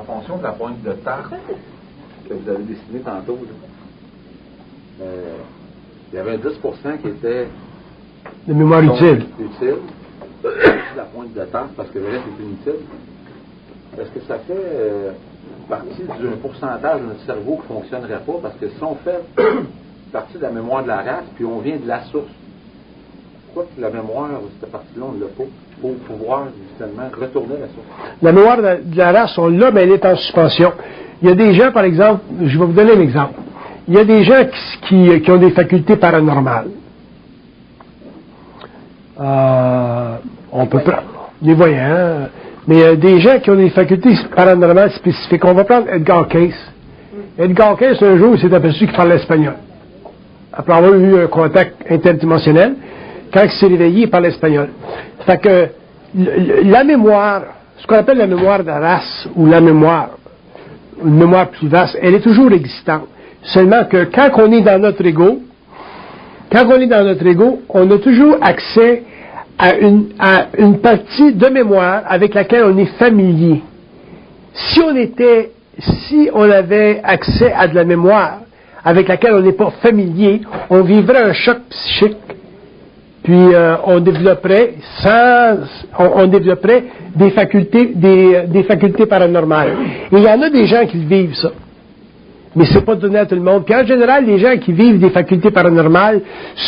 en fonction de la pointe de tarte que vous avez dessinée tantôt, là, euh, il y avait un 10 qui était De mémoire utile. utile. la pointe de tarte parce que le reste est inutile. Est-ce que ça fait euh, partie d'un pourcentage de notre cerveau qui ne fonctionnerait pas? Parce que si on fait partie de la mémoire de la race, puis on vient de la source, la mémoire, cette partie-là, on l'a pas? Pour pouvoir justement retourner la source? La mémoire de, de la race, on l'a, mais elle est en suspension. Il y a des gens, par exemple, je vais vous donner un exemple. Il y a des gens qui, qui- ont des facultés paranormales. Euh, on peut prendre les voyants, mais il y a des gens qui ont des facultés paranormales spécifiques. On va prendre Edgar Case. Edgar Case, un jour, il s'est aperçu qu'il parlait espagnol. Après avoir eu un contact interdimensionnel, quand il s'est réveillé, il parlait espagnol. Fait que la mémoire, ce qu'on appelle la mémoire de la race ou la mémoire, une mémoire plus vaste, elle est toujours existante. Seulement que quand on est dans notre ego, quand on est dans notre ego, on a toujours accès à une, à une partie de mémoire avec laquelle on est familier. Si on était, si on avait accès à de la mémoire avec laquelle on n'est pas familier, on vivrait un choc psychique puis euh, on développerait sans, on, développerait des facultés, des, facultés paranormales. Et il y en a des gens qui vivent ça. Mais c'est pas donné à tout le monde. Puis en général, les gens qui vivent des facultés paranormales,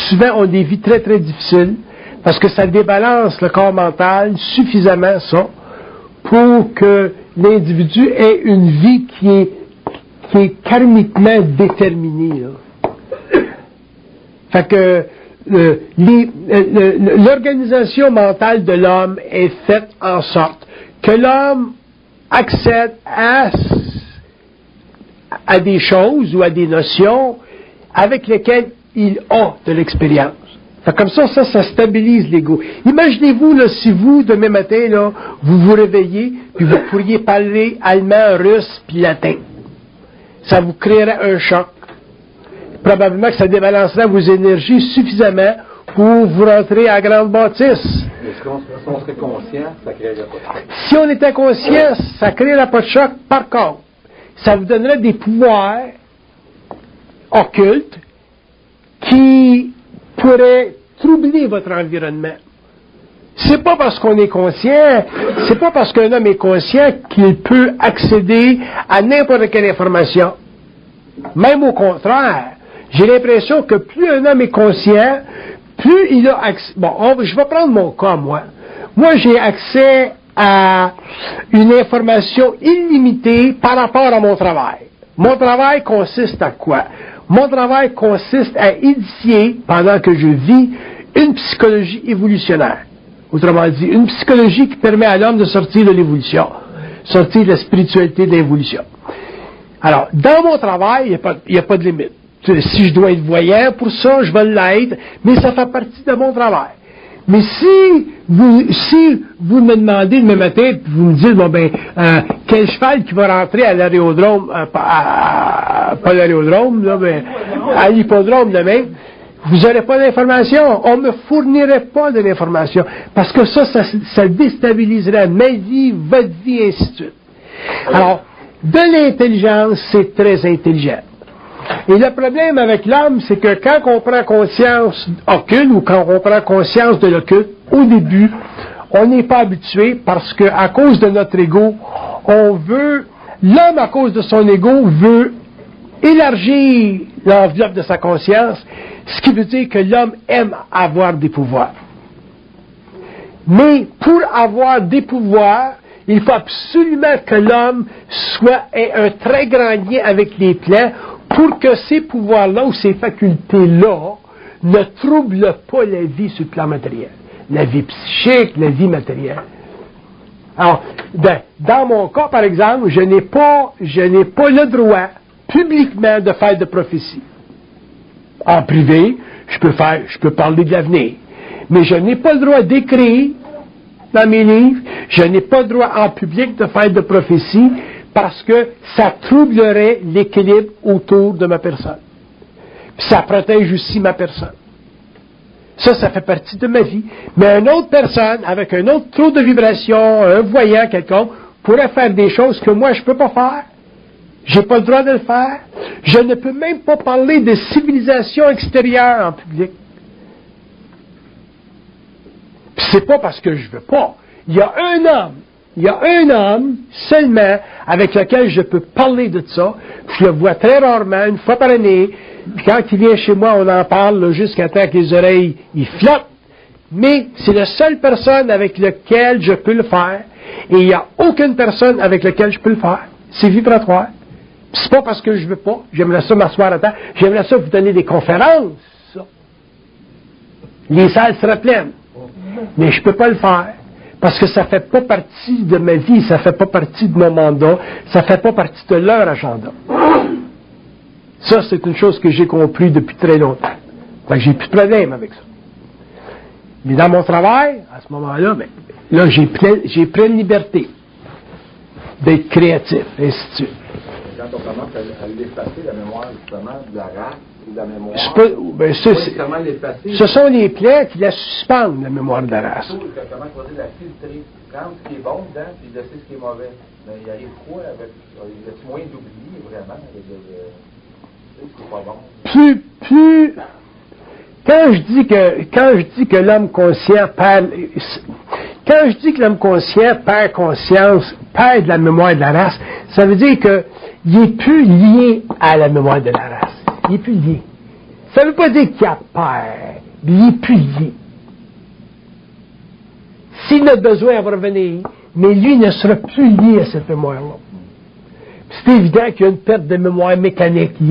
souvent ont des vies très très difficiles parce que ça débalance le corps mental suffisamment ça pour que l'individu ait une vie qui est qui karmiquement déterminée. là. L'organisation mentale de l'homme est faite en sorte que l'homme accède à, des choses ou à des notions avec lesquelles il a de l'expérience. Comme ça, ça, ça stabilise l'ego. Imaginez-vous, là, si vous, demain matin, là, vous vous réveillez, puis vous pourriez parler allemand, russe, puis latin. Ça vous créerait un choc probablement que ça débalancerait vos énergies suffisamment pour vous rentrer à grande bâtisse. Mais si on, si on serait conscient, ça créerait pas. Si on était conscient, ça créerait pas de choc. Par contre, ça vous donnerait des pouvoirs occultes qui pourraient troubler votre environnement. C'est pas parce qu'on est conscient, c'est pas parce qu'un homme est conscient qu'il peut accéder à n'importe quelle information. Même au contraire, j'ai l'impression que plus un homme est conscient, plus il a accès. Bon, on- je vais prendre mon cas, moi. Moi, j'ai accès à une information illimitée par rapport à mon travail. Mon travail consiste à quoi? Mon travail consiste à initier, pendant que je vis, une psychologie évolutionnaire. Autrement dit, une psychologie qui permet à l'homme de sortir de l'évolution, sortir de la spiritualité de l'évolution. Alors, dans mon travail, il n'y a pas de limite. Si je dois être voyant pour ça, je vais l'être, mais ça fait partie de mon travail. Mais si vous, si vous me demandez demain matin, puis vous me dites, bon ben, euh, quel cheval qui va rentrer à l'aérodrome, euh, pas, à- l'aérodrome, là, mais à l'hippodrome demain, vous n'aurez pas d'information. On ne me fournirait pas de l'information. Parce que ça, ça, ça déstabiliserait ma vie, votre vie, et ainsi de suite. Alors, de l'intelligence, c'est très intelligent. Et le problème avec l'homme, c'est que quand on prend conscience occulte ou quand on prend conscience de l'occulte, au début, on n'est pas habitué parce que à cause de notre ego, on veut, l'homme à cause de son ego veut élargir l'enveloppe de sa conscience, ce qui veut dire que l'homme aime avoir des pouvoirs. Mais pour avoir des pouvoirs, il faut absolument que l'homme soit ait un très grand lien avec les plans pour que ces pouvoirs-là ou ces facultés-là ne troublent pas la vie sur le plan matériel. La vie psychique, la vie matérielle. Alors, ben, dans mon cas, par exemple, je n'ai pas, je n'ai pas le droit publiquement de faire de prophétie. En privé, je peux faire, je peux parler de l'avenir. Mais je n'ai pas le droit d'écrire dans mes livres, je n'ai pas le droit en public de faire de prophétie parce que ça troublerait l'équilibre autour de ma personne. Puis ça protège aussi ma personne. Ça, ça fait partie de ma vie. Mais une autre personne, avec un autre trou de vibration, un voyant quelconque, pourrait faire des choses que moi je ne peux pas faire. J'ai pas le droit de le faire. Je ne peux même pas parler de civilisation extérieure en public. Puis c'est pas parce que je veux pas. Il y a un homme, il y a un homme seulement avec lequel je peux parler de ça. Je le vois très rarement, une fois par année. Puis quand il vient chez moi, on en parle jusqu'à temps que les oreilles ils flottent. Mais c'est la seule personne avec laquelle je peux le faire. Et il n'y a aucune personne avec laquelle je peux le faire. C'est vibratoire. C'est pas parce que je veux pas. J'aimerais ça m'asseoir à temps. J'aimerais ça vous donner des conférences. Les salles seraient pleines. Mais je peux pas le faire. Parce que ça fait pas partie de ma vie, ça fait pas partie de mon mandat, ça fait pas partie de leur agenda. Ça, c'est une chose que j'ai compris depuis très longtemps. Fait que j'ai plus de problème avec ça. Mais dans mon travail, à ce moment-là, ben, là, j'ai plein, j'ai pleine liberté d'être créatif, ainsi de suite. Quand on commence à, à la mémoire, justement, de la race la mémoire, ben, l'effacer, ce sont les plaies qui la suspendent, la mémoire de la race. surtout, comment on va dire, la filtrer. Prendre ce qui est bon dedans, puis laisser ce qui est mauvais. Mais il arrive quoi avec, il y a moyen d'oublier, vraiment, de, de, de, tu sais, ce qui est pas bon. plus, plus, quand je dis que, quand je dis que l'homme conscient perd, quand je dis que l'homme conscient perd conscience, perd de la mémoire de la race, ça veut dire que il est plus lié à la mémoire de la race. Il est lié. Ça veut pas dire qu'il a peur, mais il est lié. S'il a besoin, va revenir, mais lui ne sera plus lié à cette mémoire-là. C'est évident qu'il y a une perte de mémoire mécanique. Il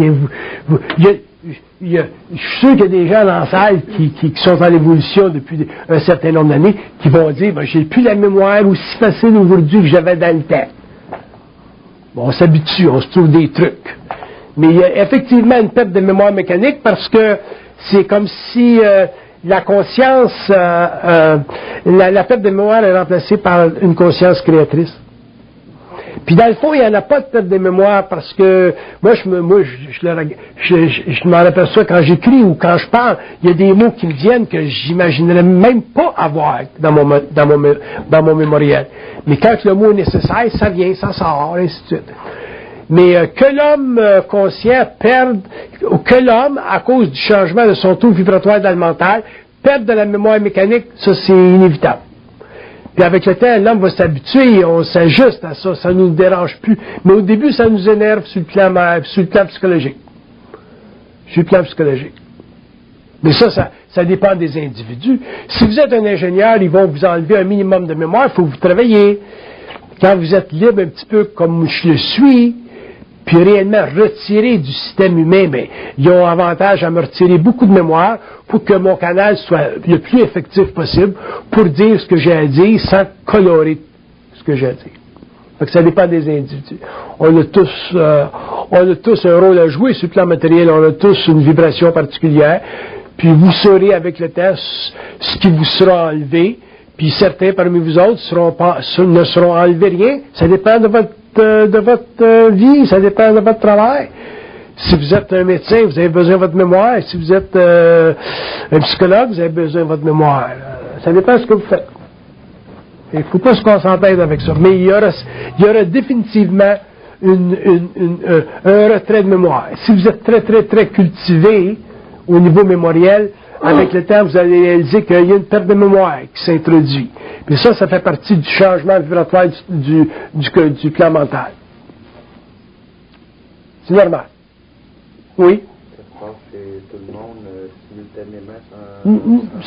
y a- je suis sûr qu'il y a des gens dans la salle qui sont en évolution depuis un certain nombre d'années qui vont dire ben, j'ai plus la mémoire aussi facile aujourd'hui que j'avais dans le temps. Bon, on s'habitue, on se trouve des trucs. Mais il y a effectivement une perte de mémoire mécanique parce que c'est comme si euh, la conscience, euh, euh, la, perte de mémoire est remplacée par une conscience créatrice. Puis dans le fond, il n'y en a pas de perte de mémoire parce que moi, je, me, moi, je, je, m'en aperçois quand j'écris ou quand je parle. Il y a des mots qui me viennent que j'imaginerais même pas avoir dans mon, mo- dans mon, dans mon mémoriel. Mais quand le mot est nécessaire, ça vient, ça sort, ainsi de suite. Mais euh, que l'homme euh, conscient perde, ou que l'homme, à cause du changement de son taux vibratoire dans le mental, perde de la mémoire mécanique, ça c'est inévitable. Puis avec le temps, l'homme va s'habituer, on s'ajuste à ça, ça ne nous dérange plus. Mais au début, ça nous énerve sur le plan, sur le plan psychologique. Sur le plan psychologique. Mais ça, ça, ça dépend des individus. Si vous êtes un ingénieur, ils vont vous enlever un minimum de mémoire, il faut vous travailler. Quand vous êtes libre un petit peu comme je le suis, puis réellement retiré du système humain, ben, ils ont avantage à me retirer beaucoup de mémoire pour que mon canal soit le plus effectif possible pour dire ce que j'ai à dire sans colorer ce que j'ai à dire. Fait que ça dépend des individus. On a tous, euh, on a tous un rôle à jouer sur le plan matériel, on a tous une vibration particulière, puis vous saurez avec le temps ce qui vous sera enlevé, puis certains parmi vous autres ne seront enlevés rien. Ça dépend de votre, de votre euh, vie, ça dépend de votre travail. Si vous êtes un médecin, vous avez besoin de votre mémoire. Si vous êtes euh, un psychologue, vous avez besoin de votre mémoire. Euh, Ça dépend de ce que vous faites. Il ne faut pas se concentrer avec ça. Mais il y aura, définitivement un retrait de mémoire. Si vous êtes très, très, très cultivé au niveau mémoriel, avec le temps, vous allez réaliser qu'il y a une perte de mémoire qui s'introduit. Puis ça, ça fait partie du changement vibratoire du, du, plan mental. C'est normal. Oui?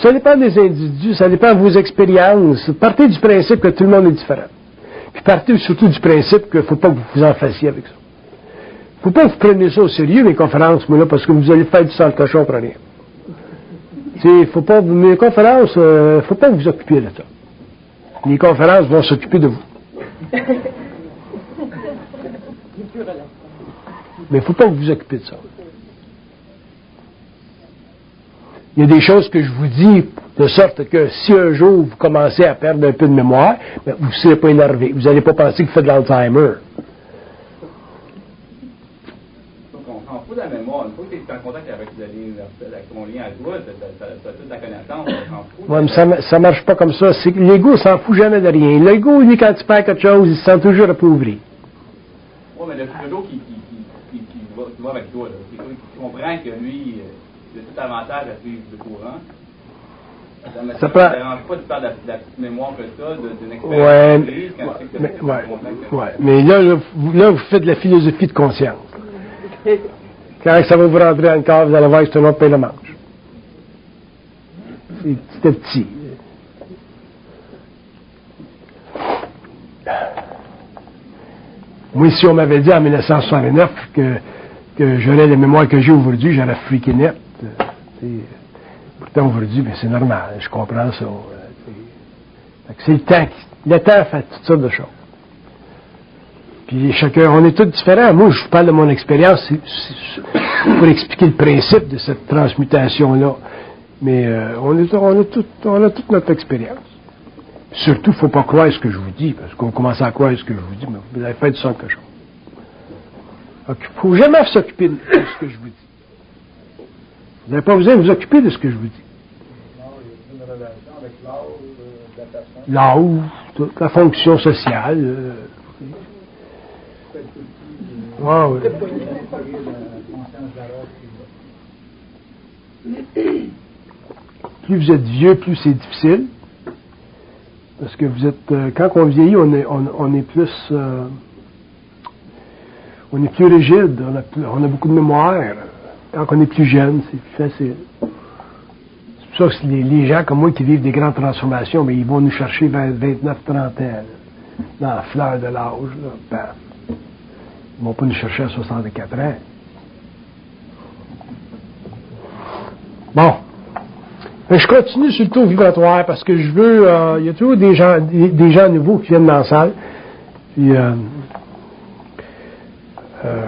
Ça euh, dépend des individus, ça dépend de vos expériences. Partez du principe que tout le monde est différent. Puis partez surtout du principe qu'il ne faut pas que vous vous en fassiez avec ça. Il ne faut pas que vous preniez ça au sérieux, mes conférences, moi, là, parce que vous allez faire du sale cochon rien. Il faut pas mes conférences, il faut pas vous occupiez de ça. Les conférences vont s'occuper de vous. Mais il ne faut pas que vous vous occupiez de ça. Il y a des choses que je vous dis de sorte que si un jour vous commencez à perdre un peu de mémoire, ben, vous ne serez pas énervé. Vous n'allez pas penser que vous de l'Alzheimer. La mémoire. Une fois que tu es en contact avec vers ton lien à toi, tu as, toute la connaissance, on s'en fout. Ouais, mais ça, ma- ça marche pas comme ça. L'ego s'en fout jamais de rien. L'ego, lui, quand tu perds quelque chose, il se sent toujours appauvri. Oui, mais le philosophe qui, qui, qui, qui, qui, va, qui va avec toi, là, qui, qui comprend que lui, euh, il a tout avantage à suivre le courant. Ça ne Ça prend- dérange pas de faire de la, petite mémoire que as, d'une expérience Ouais, mais, ouais, ouais. mais là, là, vous, là, vous faites de la philosophie de conscience. Quand ça va vous rentrer dans le vous allez voir que c'est un autre pain de manche. C'est petit. Moi, si on m'avait dit en 1969 que, que j'aurais les mémoires que j'ai aujourd'hui, j'aurais freaké net. Pourtant, aujourd'hui, ben, c'est normal, je comprends ça. C'est le temps. qui- Le temps fait toutes sortes de choses. Puis chacun, on est tous différents. Moi, je vous parle de mon expérience pour expliquer le principe de cette transmutation-là. Mais euh, on, est, on, a tout, on a toute notre expérience. Surtout, il ne faut pas croire ce que je vous dis, parce qu'on commence à croire ce que je vous dis, mais vous avez fait du sang je Il ne faut jamais s'occuper de ce que je vous dis. Vous n'avez pas besoin de vous occuper de ce que je vous dis. L'âge, toute la fonction sociale. euh, Plus vous êtes vieux, plus c'est difficile. Parce que vous êtes. euh, quand on vieillit, on est, on, on est plus. euh, on est plus rigide, on a, beaucoup de mémoire. Quand on est plus jeune, c'est plus facile. C'est pour ça que les, les gens comme moi qui vivent des grandes transformations, mais ils vont nous chercher vers 29, 30 ans, dans la fleur de l'âge. là, ne vont pas nous chercher à 64 ans. Bon. Mais je continue sur le taux vibratoire parce que je veux. euh, Il y a toujours des gens, des, gens nouveaux qui viennent dans la salle. Puis, euh, euh,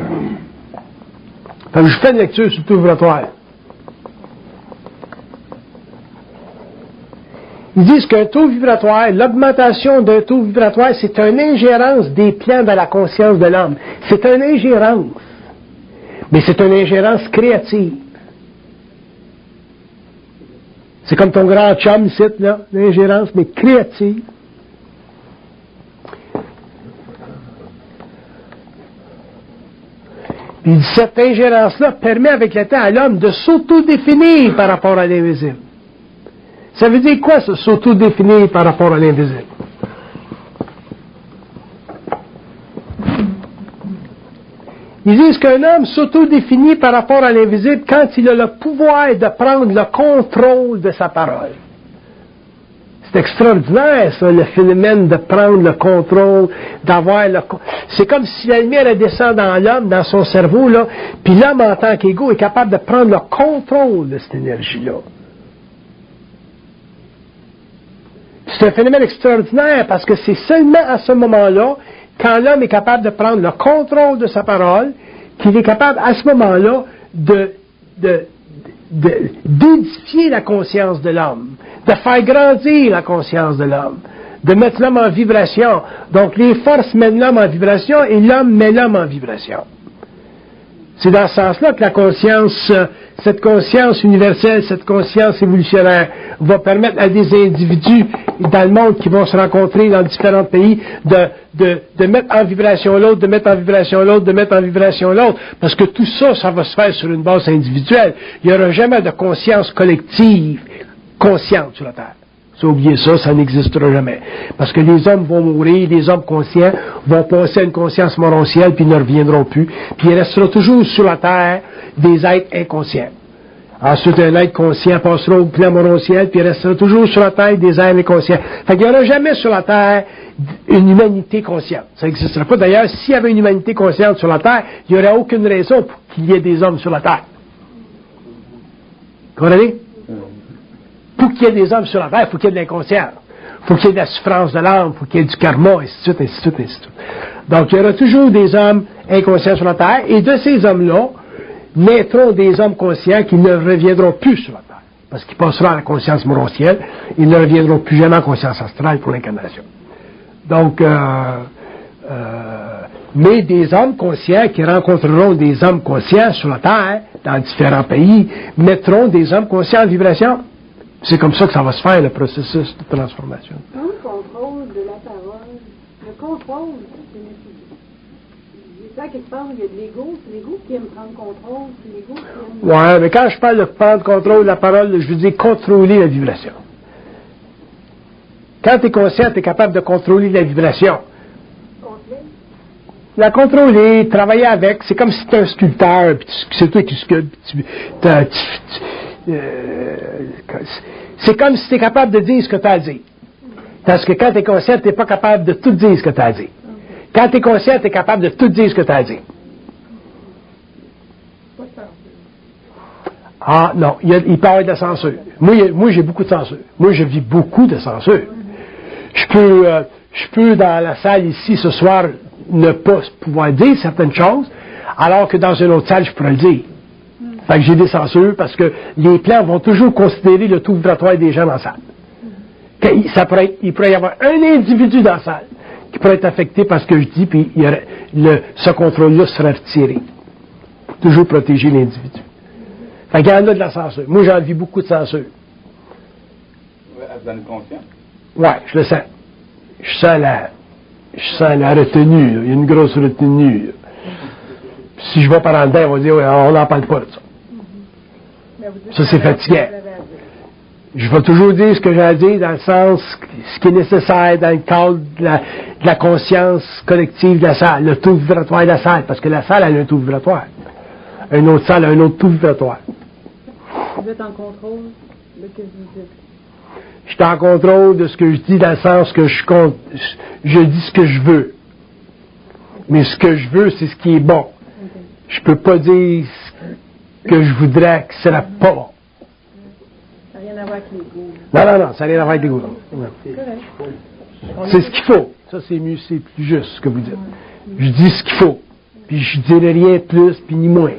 je fais une lecture sur le taux vibratoire. Ils disent qu'un taux vibratoire, l'augmentation d'un taux vibratoire, c'est une ingérence des plans de la conscience de l'homme. C'est une ingérence. Mais c'est une ingérence créative. C'est comme ton grand chum ici, là, l'ingérence, mais créative. Puis cette ingérence-là permet avec le temps à l'homme de s'auto-définir par rapport à l'invisible. Ça veut dire quoi, ça, s'auto-définir par rapport à l'invisible? Ils disent qu'un homme s'auto-définit par rapport à l'invisible quand il a le pouvoir de prendre le contrôle de sa parole. C'est extraordinaire, ça, le phénomène de prendre le contrôle, d'avoir le... C'est comme si la lumière descend dans l'homme, dans son cerveau, là, puis l'homme, en tant qu'égo, est capable de prendre le contrôle de cette énergie-là. C'est un phénomène extraordinaire parce que c'est seulement à ce moment-là, quand l'homme est capable de prendre le contrôle de sa parole, qu'il est capable à ce moment-là de, de, d'édifier la conscience de l'homme, de faire grandir la conscience de l'homme, de mettre l'homme en vibration. Donc les forces mènent l'homme en vibration et l'homme met l'homme en vibration. C'est dans ce sens-là que la conscience, euh, cette conscience universelle, cette conscience évolutionnaire, va permettre à des individus dans le monde qui vont se rencontrer dans différents pays de, de, de mettre en vibration l'autre, de mettre en vibration l'autre, de mettre en vibration l'autre. Parce que tout ça, ça va se faire sur une base individuelle. Il n'y aura jamais de conscience collective, consciente sur la Terre. Ça, oubliez ça, ça n'existera jamais. Parce que les hommes vont mourir, les hommes conscients vont passer à une conscience morontielle, puis ils ne reviendront plus. Puis il restera toujours sur la terre des êtres inconscients. Ensuite, un être conscient passera au plan morontiel, puis restera toujours sur la terre des êtres inconscients. Fait qu'il n'y aura jamais sur la terre une humanité consciente. Ça n'existera pas. D'ailleurs, s'il y avait une humanité consciente sur la terre, il n'y aurait aucune raison pour qu'il y ait des hommes sur la terre. Comprenez? Pour qu'il y ait des hommes sur la terre, il faut qu'il y ait de l'inconscient. Il faut qu'il y ait de la souffrance de l'âme, il faut qu'il y ait du karma, ainsi de suite, ainsi de suite, ainsi de suite. Donc, il y aura toujours des hommes inconscients sur la terre, et de ces hommes-là, naîtront des hommes conscients qui ne reviendront plus sur la terre. Parce qu'ils passeront à la conscience morontielle, ils ne reviendront plus jamais en conscience astrale pour l'incarnation. Donc, euh, euh, Mais des hommes conscients qui rencontreront des hommes conscients sur la Terre, dans différents pays, mettront des hommes conscients en vibration. C'est comme ça que ça va se faire, le processus de transformation. Le contrôle de la parole. Le contrôle, ça quelque part, il y a de l'ego. C'est l'ego qui aime prendre contrôle. C'est l'ego qui aime. Ouais, mais quand je parle de prendre contrôle de la parole, je veux dire contrôler la vibration. Quand tu es conscient, tu es capable de contrôler la vibration. La contrôler, travailler avec, c'est comme si tu es un sculpteur, puis c'est toi qui sculptes. tu- euh, c'est comme si tu es capable de dire ce que tu as à dire. Parce que quand tu es conscient, tu n'es pas capable de tout dire ce que tu as à dire. Quand tu es conscient, tu es capable de tout dire ce que tu as censure. Ah non, il, y de la censure. Moi, moi, j'ai beaucoup de censure. Moi, je vis beaucoup de censure. Je peux, euh, je peux dans la salle ici ce soir ne pas pouvoir dire certaines choses, alors que dans une autre salle, je pourrais le dire. Fait que j'ai des censures parce que les plans vont toujours considérer le taux vibratoire des gens dans la salle. Ça pourrait il pourrait y avoir un individu dans la salle qui pourrait être affecté par ce que je dis, puis il y aurait- le- ce contrôle-là serait retiré. Pour toujours protéger l'individu. Fait qu'il y en a de la censure. Moi, j'en vis beaucoup de censure. Vous en êtes conscient? Ouais, je le sens. Je sens la, je sens la retenue. là. Il y a une grosse retenue. là. Si je vais par en dedans, on va dire, ouais, on n'en parle pas de ça. Ça, c'est fatigant. Je vais toujours dire ce que j'ai à dire dans le sens, ce qui est nécessaire dans le cadre de la, de la conscience collective de la salle, le taux vibratoire de la salle, parce que la salle a un taux vibratoire. Une autre salle a un autre taux vibratoire. Vous êtes en contrôle de ce que vous dites. Je suis en contrôle de ce que je dis dans le sens que je compte, je dis ce que je veux. Mais ce que je veux, c'est ce qui est bon. Je peux pas dire ce que je voudrais que ce sera pas bon. Ça n'a rien à voir avec les goûts. Non, non, non, ça n'a rien à voir avec les goûts. C'est ce qu'il faut. Ça, c'est mieux, c'est plus juste ce que vous dites. Je dis ce qu'il faut. Puis je dirai rien de plus, puis ni moins.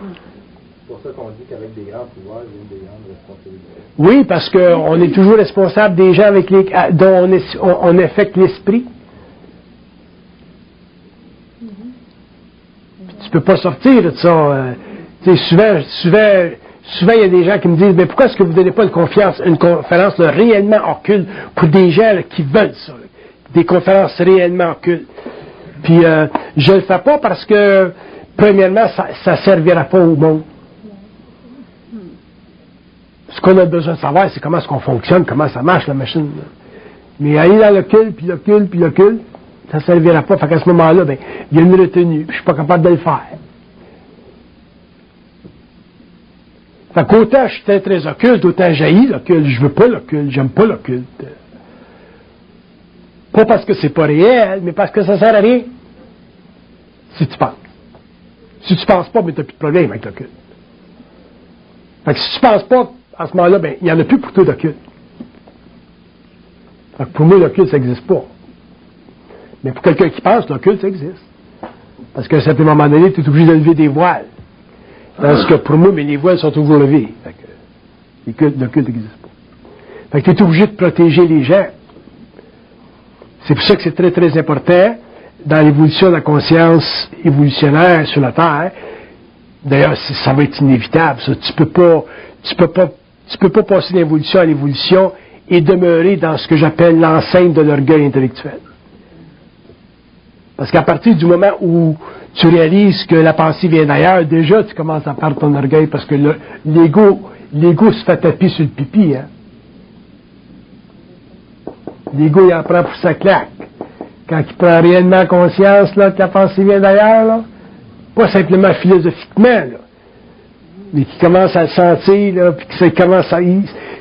C'est pour ça qu'on dit qu'avec des grands pouvoirs, il y a des grandes responsabilités. Oui, parce qu'on est toujours responsable des gens avec les, à- dont on, est- on- on affecte l'esprit. Puis tu peux pas sortir de ça. euh, tu sais, souvent, souvent, souvent, il y a des gens qui me disent, mais pourquoi est-ce que vous ne donnez pas une confiance, une conférence là, réellement occulte pour des gens là, qui veulent ça, là, des conférences réellement occultes. Puis euh, je le fais pas parce que, premièrement, ça ne servira pas au monde. Ce qu'on a besoin de savoir, c'est comment est-ce qu'on fonctionne, comment ça marche la machine. Mais aller dans le cul, puis le cul, puis le ça ne servira pas. Fait qu'à ce moment-là, ben, il y a une retenue, puis je suis pas capable de le faire. Fait qu'autant je suis très, occulte, autant j'haïs l'occulte. Je veux pas l'occulte, j'aime pas l'occulte. Pas parce que c'est pas réel, mais parce que ça sert à rien. Si tu penses. Si tu penses pas, mais tu n'as plus de problème avec l'occulte. Fait que si tu penses pas, à ce moment-là, ben, il n'y en a plus pour toi d'occulte. Fait que pour moi, l'occulte, ça n'existe pas. Mais pour quelqu'un qui pense, l'occulte, ça existe. Parce qu'à un certain moment donné, tu es obligé de lever des voiles. Parce que pour moi, mais les voiles sont toujours levées. Fait l'occulte n'existe pas. Fait que tu es obligé de protéger les gens. C'est pour ça que c'est très, très important dans l'évolution de la conscience évolutionnaire sur la Terre. D'ailleurs, ça va être inévitable. Ça. Tu peux pas, tu peux pas, tu peux pas passer d'évolution à l'évolution et demeurer dans ce que j'appelle l'enceinte de l'orgueil intellectuel. Parce qu'à partir du moment où tu réalises que la pensée vient d'ailleurs, déjà tu commences à perdre ton orgueil parce que le- l'ego, l'ego se fait taper sur le pipi. Hein? L'ego, il en prend pour sa claque. Quand il prend réellement conscience là, que la pensée vient d'ailleurs, pas simplement philosophiquement, là, mais qui commence à le sentir, là, puis que ça commence à,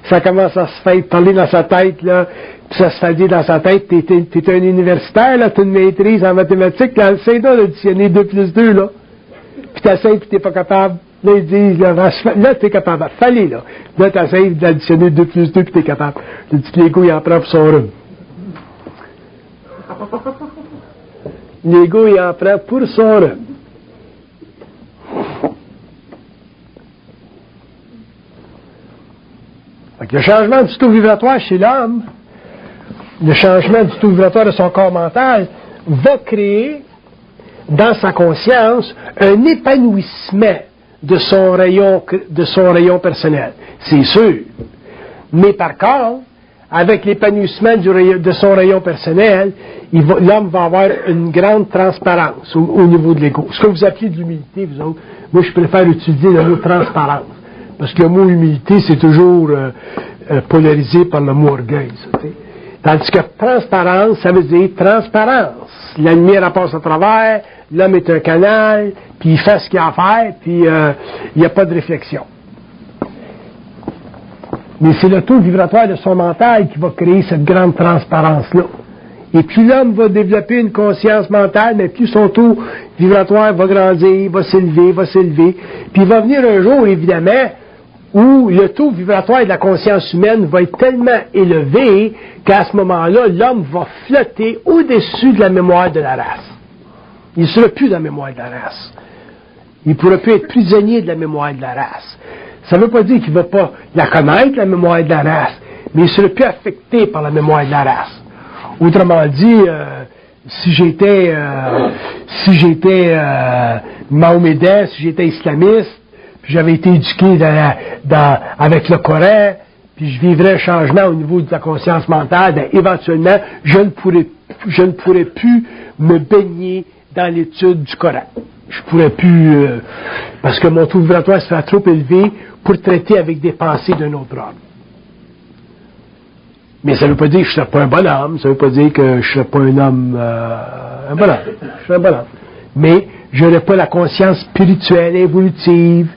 ça commence à se faire parler dans sa tête, là, puis ça se fait dire dans sa tête, t'es, t'es, un universitaire, là, t'as une maîtrise en mathématiques, là, essaye donc d'additionner 2 plus 2, là. Puis t'essayes, puis t'es pas capable. Là, ils disent, là, là t'es capable. Fallait, là. Là, t'essayes d'additionner 2 plus 2, puis t'es capable. Le petit Lego, il en prend pour son rhume. En prend pour son le changement du taux vibratoire chez l'homme, le changement du taux vibratoire de son corps mental, va créer dans sa conscience un épanouissement de son rayon, de son rayon personnel. C'est sûr. Mais par contre, avec l'épanouissement de son rayon personnel, l'homme va avoir une grande transparence au, niveau de l'ego. Ce que vous appelez de l'humilité, vous autres, moi je préfère utiliser le mot transparence. Parce que le mot humilité, c'est toujours euh, euh, polarisé par le mot orgueil. Tandis que transparence, ça veut dire transparence. La lumière passe à travers, l'homme est un canal, puis il fait ce qu'il a à faire, puis euh, il n'y a pas de réflexion. Mais c'est le taux vibratoire de son mental qui va créer cette grande transparence-là. Et plus l'homme va développer une conscience mentale, mais plus son taux vibratoire va grandir, va s'élever, va s'élever. Puis il va venir un jour, évidemment, où le taux vibratoire de la conscience humaine va être tellement élevé qu'à ce moment-là, l'homme va flotter au-dessus de la mémoire de la race. Il ne sera plus dans la mémoire de la race. Il ne pourra plus être prisonnier de la mémoire de la race. Ça ne veut pas dire qu'il ne va pas la connaître, la mémoire de la race, mais il ne sera plus affecté par la mémoire de la race. Autrement dit, euh, si j'étais euh, si j'étais euh, mahomédan, si j'étais islamiste, puis j'avais été éduqué dans, avec le Coran, puis je vivrais un changement au niveau de la conscience mentale, ben, éventuellement, je ne pourrais je ne pourrais plus me baigner dans l'étude du Coran. Je pourrais plus, euh, parce que mon taux vibratoire sera trop élevé pour traiter avec des pensées d'un autre ordre. Mais ça ne veut pas dire que je ne serais pas un bonhomme, ça ne veut pas dire que je ne serais pas un homme, euh, un bonhomme. Je serais un bonhomme. Mais je n'aurais pas la conscience spirituelle, évolutive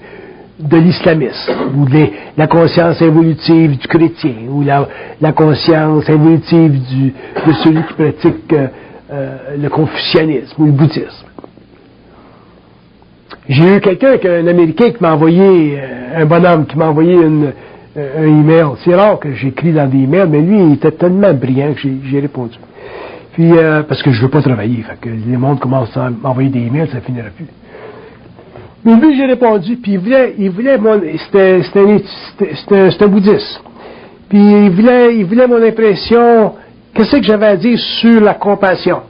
de l'islamisme, ou de la conscience évolutive du chrétien, ou la, conscience évolutive de celui qui pratique euh, euh, le confucianisme ou le bouddhisme. J'ai eu quelqu'un, un Américain, qui m'a envoyé, un bonhomme, qui m'a envoyé une, euh, un email. C'est rare que j'écris dans des emails, mais lui, il était tellement brillant que j'ai répondu. Puis, euh, parce que je veux pas travailler, fait que les monde commencent à m'envoyer des emails, ça finira plus. Mais lui, j'ai répondu, puis il voulait, il voulait mon, c'était, c'était, un bouddhiste. Puis il voulait, il voulait mon impression, qu'est-ce que j'avais à dire sur la compassion?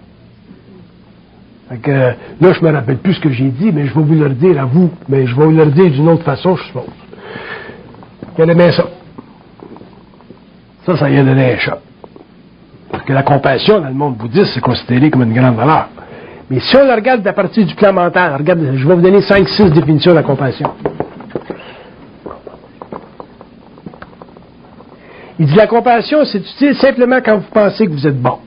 Fait que, là, je me rappelle plus ce que j'ai dit, mais je vais vous le dire à vous, mais je vais vous le dire d'une autre façon, je suppose. Il aimait ça. Ça, ça y a donné un choc. Parce que la compassion dans le monde bouddhiste, c'est considéré comme une grande valeur. Mais si on la regarde à partir du plan mental, regarde, je vais vous donner 5-6 définitions de la compassion. Il dit la compassion, c'est utile simplement quand vous pensez que vous êtes bon.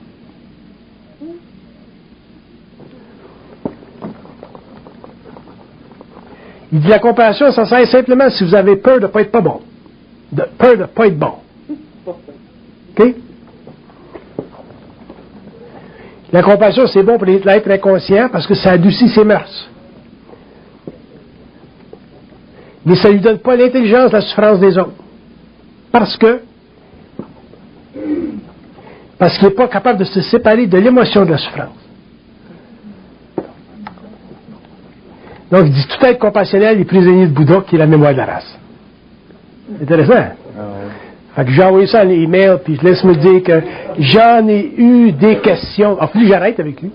Il dit la compassion, ça sert simplement si vous avez peur de ne pas être pas bon de peur de ne pas être bon. OK? La compassion, c'est bon pour l'être inconscient parce que ça adoucit ses mœurs. Mais ça ne lui donne pas l'intelligence de la souffrance des autres. Parce que, parce qu'il n'est pas capable de se séparer de l'émotion de la souffrance. Donc, il dit tout être compassionnel est prisonnier de Bouddha, qui est la mémoire de la race. Intéressant. Ah fait que j'ai envoyé ça à l'email, puis laisse-moi dire que j'en ai eu des questions. Ah, plus j'arrête avec lui.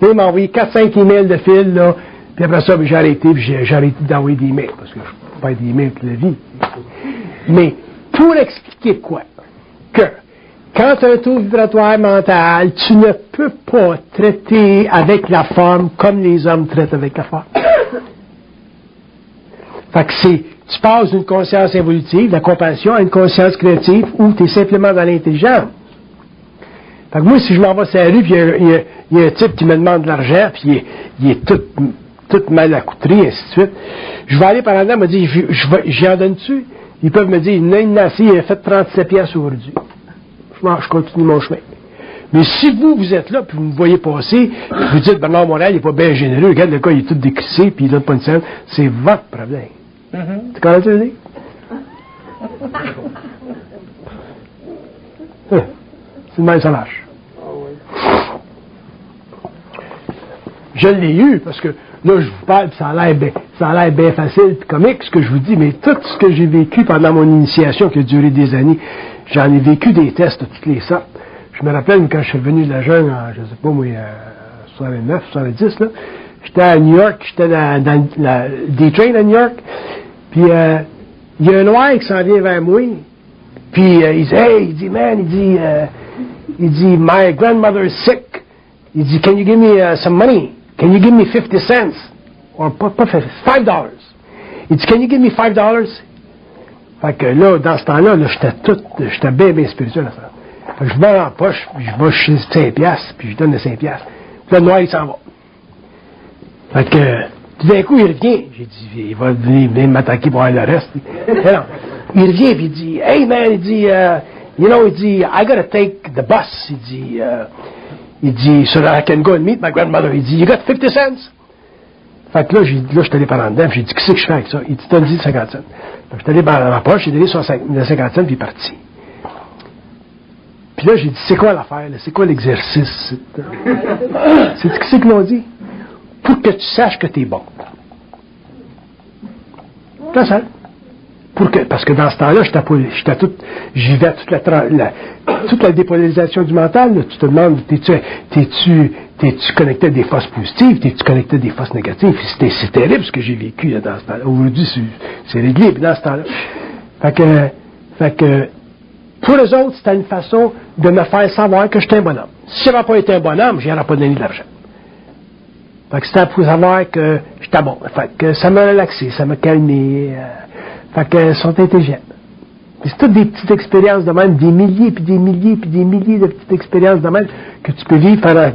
Là, il m'a envoyé 4-5 emails de fil, là. Puis après ça, ben, j'ai arrêté, puis j'ai arrêté d'envoyer des emails, parce que je ne peux pas être emails toute la vie. Mais, pour expliquer quoi? Que, quand tu as un taux vibratoire mental, tu ne peux pas traiter avec la forme comme les hommes traitent avec la forme. Fait que c'est tu passes d'une conscience évolutive, la compassion, à une conscience créative où tu es simplement dans l'intelligence. Fait que moi, si je m'en vais sur la rue, puis il y, a un type qui me demande de l'argent, puis il est, tout, mal accoutré, ainsi de suite, je vais aller par là, me dire, j'y en donne-tu? Ils peuvent me dire, non, il a fait 37 pièces aujourd'hui. Je, je continue mon chemin. Mais si vous, vous êtes là, puis vous me voyez passer, vous dites, Bernard Montréal, il n'est pas bien généreux, regarde, le gars, il est tout décrissé, puis il donne pas une scène, c'est votre problème. Tu connais dis? C'est une même ça marche. Je l'ai eu parce que là, je vous parle, ça a l'air bien, ça a l'air bien facile, comique, ce que je vous dis, mais tout ce que j'ai vécu pendant mon initiation qui a duré des années, j'en ai vécu des tests de toutes les sortes. Je me rappelle quand je suis venu de la jeune, en, je sais pas moi, 69, 70, là, J'étais à New York, j'étais dans, dans la, des trains à New York, puis euh, il y a un noir qui s'en vient vers moi, puis euh, il dit, hey, il dit, man, il dit, euh, il dit, my grandmother is sick. Il dit, can you give me uh, some money? Can you give me 50 cents? Or pas, pas 50, 5 dollars. Il dit, can you give me 5 dollars? Fait que là, dans ce temps-là, là, j'étais tout, j'étais bien, bien spirituel. Fait que je mets en poche, puis je vais chez 5 piastres, puis je donne les 5 piastres. Puis le noir, il s'en va. Fait que, tout d'un coup, il revient. J'ai dit, il va venir, venir m'attaquer pour avoir le reste. Il revient, puis il dit, hey man, il dit, uh, you know, il dit, I gotta take the bus. Il dit, uh, il dit, so that I can go and meet my grandmother. Il dit, you got 50 cents? Fait que là, je suis allé par en dedans, j'ai dit, qu'est-ce que je fais avec ça? Il dit, dit 50 cents. Je suis allé dans ma poche, j'ai donné son 50 cents, puis il est parti. Puis là, j'ai dit, c'est quoi l'affaire? C'est quoi l'exercice? C'est ce qu'ils l'ont dit? Pour que tu saches que tu es bon. Que, parce que dans ce temps-là, j'étais j'y vais toute la, toute la dépolarisation du mental, tu te demandes, t'es-tu, connecté à des forces positives, t'es-tu connecté à des forces négatives, c'est, c'est terrible ce que j'ai vécu, là, dans ce temps-là. Aujourd'hui, c'est, réglé, mais dans ce temps-là. Fait que, pour eux autres, c'était une façon de me faire savoir que j'étais un bonhomme. Si j'avais pas été un bonhomme, je n'aurais pas donné de l'argent. Fait que c'était pour savoir que j'étais bon. Fait que ça m'a relaxé, ça m'a calmé. euh, fait que ils sont intelligents. C'est toutes des petites expériences de même, des milliers, puis des milliers, puis des milliers de petites expériences de même que tu peux vivre pendant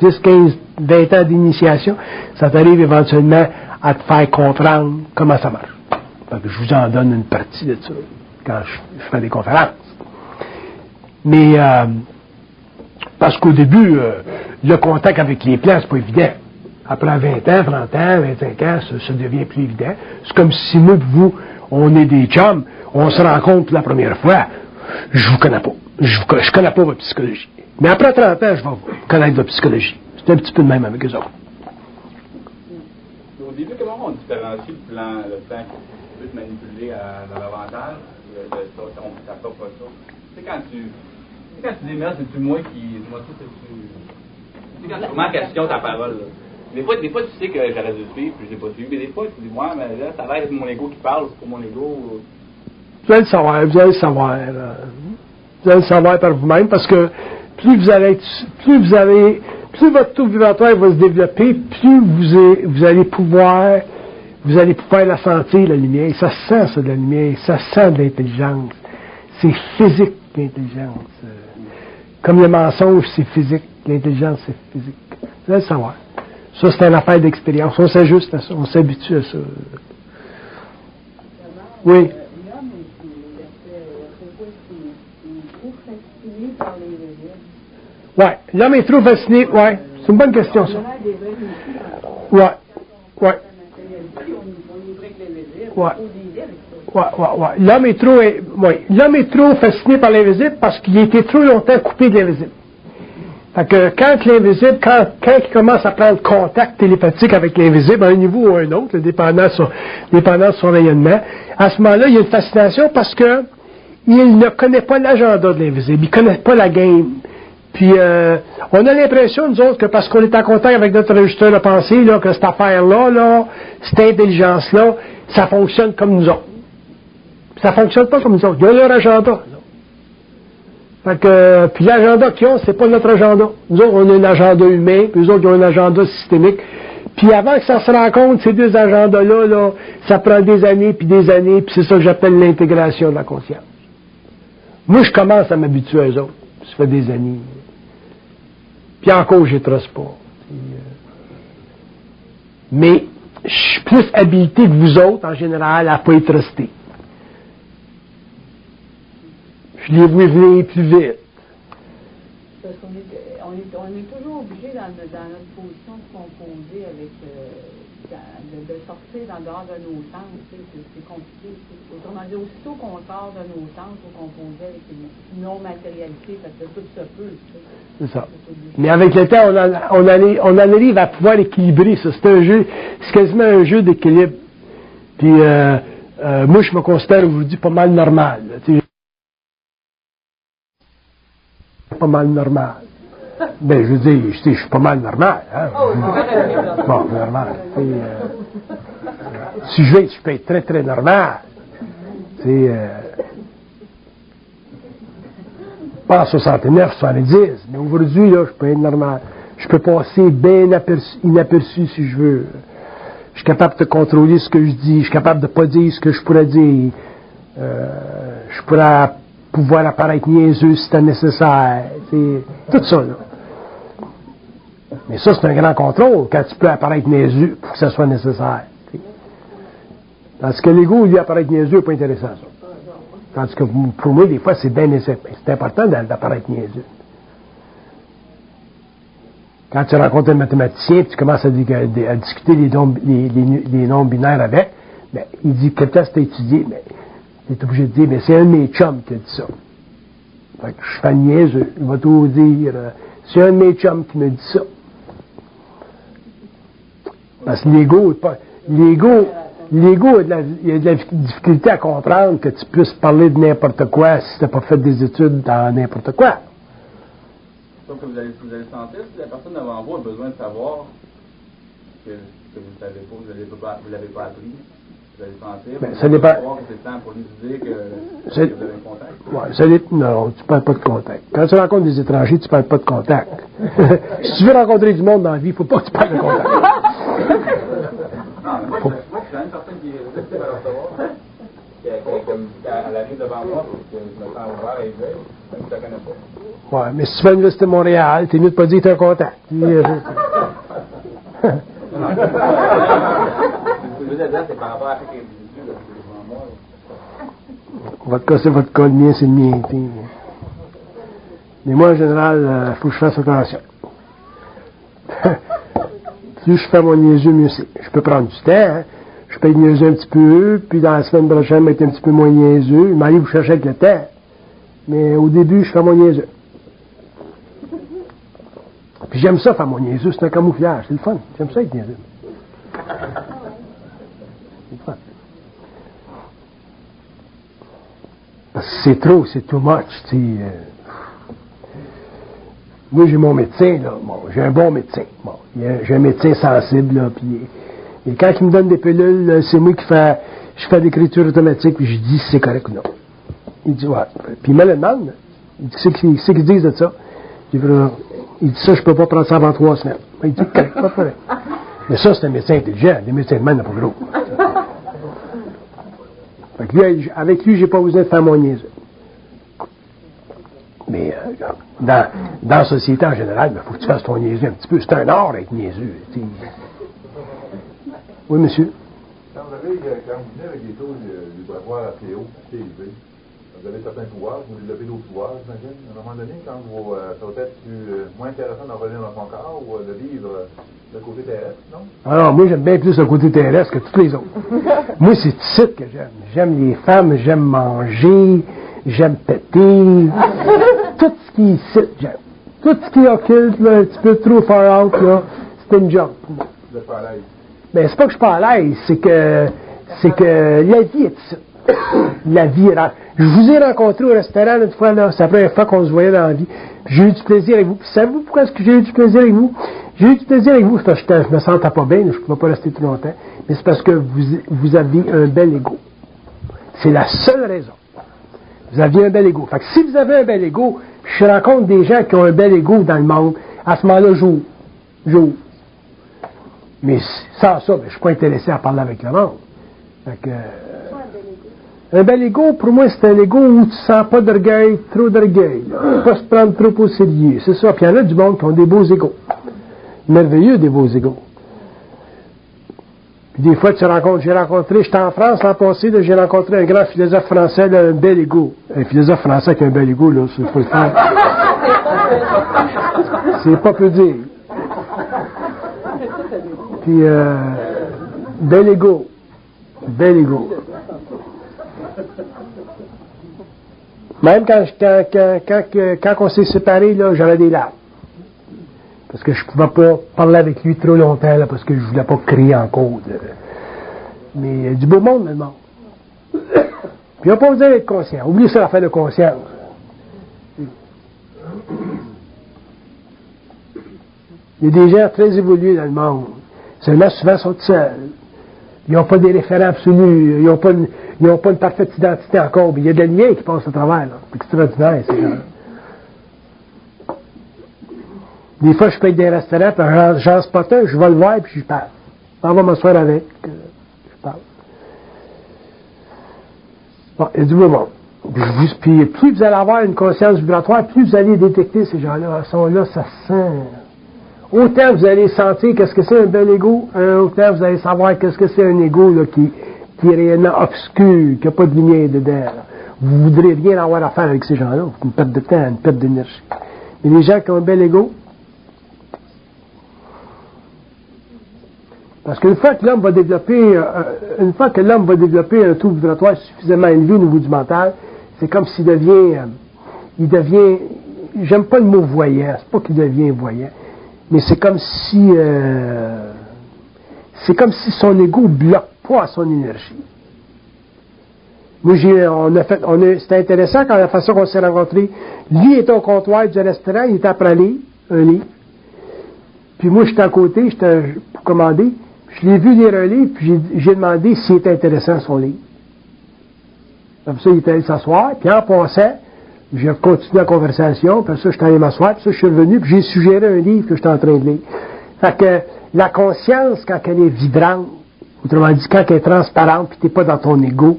10, 15, 20 ans d'initiation. Ça t'arrive éventuellement à te faire comprendre comment ça marche. Fait que je vous en donne une partie de ça quand je, je fais des conférences. Mais euh, parce qu'au début, euh, le contact avec les plants, c'est pas évident. Après 20 ans, 30 ans, 25 ans, ça, ça devient plus évident. C'est comme si moi et vous, on est des chums, on se rencontre pour la première fois. Je vous connais pas. Je, vous, co- je connais pas votre psychologie. Mais après 30 ans, je vais vous connaître votre psychologie. C'est un petit peu de même avec eux autres. Au début, comment on différencie le plan, le plan qui peut te manipuler à, dans l'avantage de, de ça, ton, ta propre chose? Tu sais, quand tu, tu sais, quand tu dis, merde, c'est-tu moi qui, moi, tu sais, c'est-tu, tu sais, quand tu remets en question ta parole, là? Des fois, des fois, tu sais que j'aurais dû suivre, puis je l'ai pas suivi, mais des fois, tu dis, ouais, mais là, ça va être mon ego qui parle, c'est pour mon ego. Vous allez le savoir, vous allez le savoir. euh, Vous allez le savoir par vous-même parce que plus vous allez plus vous avez, plus votre taux vibratoire va se développer, plus vous, a- vous allez pouvoir, vous allez pouvoir la sentir, la lumière. Ça se sent, ça, de la lumière. Ça se sent de l'intelligence. C'est physique, l'intelligence. Euh, Comme le mensonge, c'est physique. L'intelligence, c'est physique. Vous allez le savoir. Ça, c'est une affaire d'expérience. On s'ajuste à ça. On s'habitue à ça. Oui. Ouais. L'homme est trop fasciné. Ouais. C'est une bonne question, ça. Ouais. Ouais. Ouais. Ouais, ouais, ouais. L'homme est trop, ouais. L'homme est trop fasciné par l'invisible parce qu'il a été trop longtemps coupé de l'invisible. Fait que quand l'invisible, quand, quand il commence à prendre contact télépathique avec l'invisible, à un niveau ou à un autre, dépendant de son, dépendant de son rayonnement, à ce moment-là, il y a une fascination parce que il ne connaît pas l'agenda de l'invisible, il ne connaît pas la game. Puis euh, on a l'impression, nous autres, que parce qu'on est en contact avec notre registre de pensée, là, que cette affaire-là, là, cette intelligence-là, ça fonctionne comme nous autres. Ça fonctionne pas comme nous autres. Ils ont leur agenda. là. Fait que, puis l'agenda qu'ils ont, c'est pas notre agenda. Nous autres, on a un agenda humain, puis eux autres, ils ont un agenda systémique. Puis avant que ça se rencontre, ces deux agendas-là, là, ça prend des années, puis des années, puis c'est ça que j'appelle l'intégration de la conscience. Moi, je commence à m'habituer à eux autres. Ça fait des années. Puis encore, je les trosse pas. Euh, mais je suis plus habilité que vous autres, en général, à pas être trusté. Vois venir plus vite. Parce qu'on est, on est, on est toujours obligé dans, dans notre position de composer avec, euh, de, de sortir en dehors de nos sens. tu sais, C'est compliqué. Autrement dit, aussitôt qu'on sort de nos sens pour composer avec une non-matérialité, parce que tout se peut. C'est ça. Mais avec le temps, on, en, on, en- on en arrive à pouvoir équilibrer ça. C'est un jeu, c'est quasiment un jeu d'équilibre. Puis euh, euh, moi, je me considère aujourd'hui pas mal normal. là, Pas mal normal. Ben, je veux dire, je, sais, je suis pas mal normal. Hein? Oh, Bon, normal. euh, si je être, je peux être très, très normal. Sais, euh, pas en 69, 70, mais aujourd'hui, là, je peux être normal. Je peux passer bien aperçu- inaperçu si je veux. Je suis capable de contrôler ce que je dis. Je suis capable de pas dire ce que je pourrais dire. Euh, je pourrais pouvoir apparaître niaiseux si c'était nécessaire. tout ça, là. Mais ça, c'est un grand contrôle quand tu peux apparaître niaiseux pour que ça soit nécessaire. tu sais. Parce que l'ego, lui, apparaître niaiseux, pas intéressant, ça. Tandis que pour moi, des fois, c'est bien nécessaire. C'est important d'a- d'apparaître niaiseux. Quand tu rencontres un mathématicien, tu commences à, di- à discuter nombres- les, nombres binaires avec, ben, il dit que test t'as étudié, mais tu es obligé de dire, mais c'est un de mes chums qui a dit ça. Fait que je fais niaiseux. Il va tout dire, euh, c'est un de mes chums qui me dit ça. Parce que l'ego, est l'ego, l'ego a de la, il a de la difficulté à comprendre que tu puisses parler de n'importe quoi si tu n'as pas fait des études dans n'importe quoi. Donc, vous allez, vous allez sentir si la personne devant vous a besoin de savoir que, que vous ne savez pas, vous vous l'avez pas appris. Vous allez sentir. Ben, vous ça savoir que c'est temps pour lui dire que, vous avez un contact. Ouais, ça dé- non, tu parles pas de contact. Quand tu rencontres des étrangers, tu parles pas de contact. si tu veux rencontrer du monde dans la vie, il faut pas que tu parles de contact. Non, mais moi, je- moi, je suis une personne qui est réceptive à recevoir. Comme quand elle arrive devant moi, je me sens ouvert et ouvert, même si je ne la connais pas. Ouais, mais si tu vas à l'Université de Montréal, t'es mieux de pas dire que t'as un contact. Euh, Non, non, c'est par votre cas, c'est votre cas, le mien, c'est le mien. Mais moi, en général, il faut que je fasse attention. plus je fais mon niaiseux, mieux c'est. Je peux prendre du temps, hein. Je peux être niaiseux un petit peu, puis dans la semaine prochaine, être un petit peu moins niaiseux. Il m'arrive, vous chercher le temps. Mais au début, je fais mon niaiseux. Puis j'aime ça, faire mon niaiseux. C'est un camouflage. C'est le fun. J'aime ça être niaiseux. C'est trop, c'est too much, euh. Moi, j'ai mon médecin, là. Bon, j'ai un bon médecin. Bon, j'ai un médecin sensible, là. Et quand il me donne des pilules, c'est moi qui fais... Je fais l'écriture automatique, puis je dis si c'est correct ou non. Il dit, ouais. Puis il me le demande. Il dit, c'est qu'ils disent de ça? Il dit, ça, je peux pas prendre ça avant trois semaines. Il dit, correct, pas problème. Mais ça, c'est un médecin intelligent. Les médecins de même, a pas gros. Fait que lui, avec lui, j'ai pas besoin de faire mon niaiseux. Mais euh, dans, dans la société en général, il faut que tu fasses ton niaiseux un petit peu. C'est un art d'être niaiseux. tu sais. Oui, monsieur. Quand vous, avez, euh, quand vous venez avec des taux de vibratoire assez hauts, assez élevés, vous avez certains pouvoirs, vous développez d'autres pouvoirs, j'imagine. À un moment donné, quand vous, euh, ça va être plus, euh, moins intéressant d'en revenir dans son corps ou euh, de vivre euh, le côté terrestre, non? Alors, moi, j'aime bien plus le côté terrestre que tous les autres. moi, c'est ici que j'aime. J'aime les femmes, j'aime manger, j'aime péter. Tout ce qui est ici, j'aime. Tout ce qui est occulte, là, un petit peu trop far out, là, c'est une junk. Vous n'êtes pas à l'aise? Ben, c'est pas que je suis pas à l'aise, c'est que, c'est que la vie est ça. La vie est rare. Je vous ai rencontré au restaurant une fois, c'est la première fois qu'on se voyait dans la vie. J'ai eu du plaisir avec vous. Savez-vous pourquoi est-ce que j'ai eu du plaisir avec vous? J'ai eu du plaisir avec vous, parce que je me sentais pas bien, je ne pouvais pas rester tout longtemps. Mais c'est parce que vous, aviez un bel ego. C'est la seule raison. Vous aviez un bel ego. Fait que si vous avez un bel ego, je rencontre des gens qui ont un bel ego dans le monde, à ce moment-là, j'ouvre. J'ouvre. Mais sans ça, ben, je ne suis pas intéressé à parler avec le monde. Fait que, un bel ego, pour moi, c'est un ego où tu sens pas d'orgueil, trop d'orgueil. Pas se prendre trop au sérieux. C'est ça. Puis il y en a du monde qui ont des beaux égos. Merveilleux, des beaux égos. Puis des fois, tu rencontres, j'ai rencontré, j'étais en France l'an passé, j'ai rencontré un grand philosophe français, là, un bel ego. Un philosophe français qui a un bel ego, là, c'est faut le faire. C'est pas peu dire. Puis, euh, bel ego. Bel ego. Même quand, quand, quand, quand, que- quand on s'est séparés, j'avais des larmes. Parce que je ne pouvais pas parler avec lui trop longtemps, là, parce que je voulais pas crier en cause. Mais il y a du beau monde, monde. Puis on n'a pas besoin d'être conscient. Oubliez ça, l'affaire de conscience. Il y a des gens très évolués dans le monde. Seulement, souvent, sont seuls. Ils n'ont pas des référents absolus. Ils n'ont pas, une- ils n'ont pas une parfaite identité encore. Mais il y a de la lumière qui passe à travers. C'est extraordinaire, ces gens Des fois, je dans des restaurants, puis Jean Spotin, je vais le voir, puis je parle. On va m'asseoir avec. euh, Je parle. Bon, il du monde. Puis, plus vous allez avoir une conscience vibratoire, plus vous allez détecter ces gens-là. Ils sont là, ça sent. Autant vous allez sentir qu'est-ce que c'est un bel ego, euh, autant vous allez savoir qu'est-ce que c'est un ego là, qui, qui est réellement obscur, qui n'a pas de lumière dedans. Vous ne voudrez rien avoir à faire avec ces gens-là. Une perte de temps, une perte d'énergie. Mais les gens qui ont un bel ego, Parce qu'une fois que l'homme va développer, euh, une fois que l'homme va développer un taux vibratoire suffisamment élevé au niveau du mental, c'est comme s'il devient, euh, il devient, j'aime pas le mot voyant, c'est pas qu'il devient voyant, mais c'est comme si, euh, c'est comme si son ego bloque pas son énergie? Moi, on a fait, on c'était intéressant quand la façon qu'on s'est rencontrés. Lui était au comptoir du restaurant, il était après un livre. Puis moi, j'étais à côté, j'étais pour commander. Je l'ai vu lire un livre, puis j'ai- demandé s'il était intéressant son livre. Comme ça, il était allé s'asseoir, puis en passant, j'ai continué la conversation, puis ça, j'étais allé m'asseoir, puis ça, je suis revenu, puis j'ai suggéré un livre que j'étais en train de lire. Fait que la conscience, quand elle est vibrante, autrement dit, quand elle est transparente, puis t'es pas dans ton ego,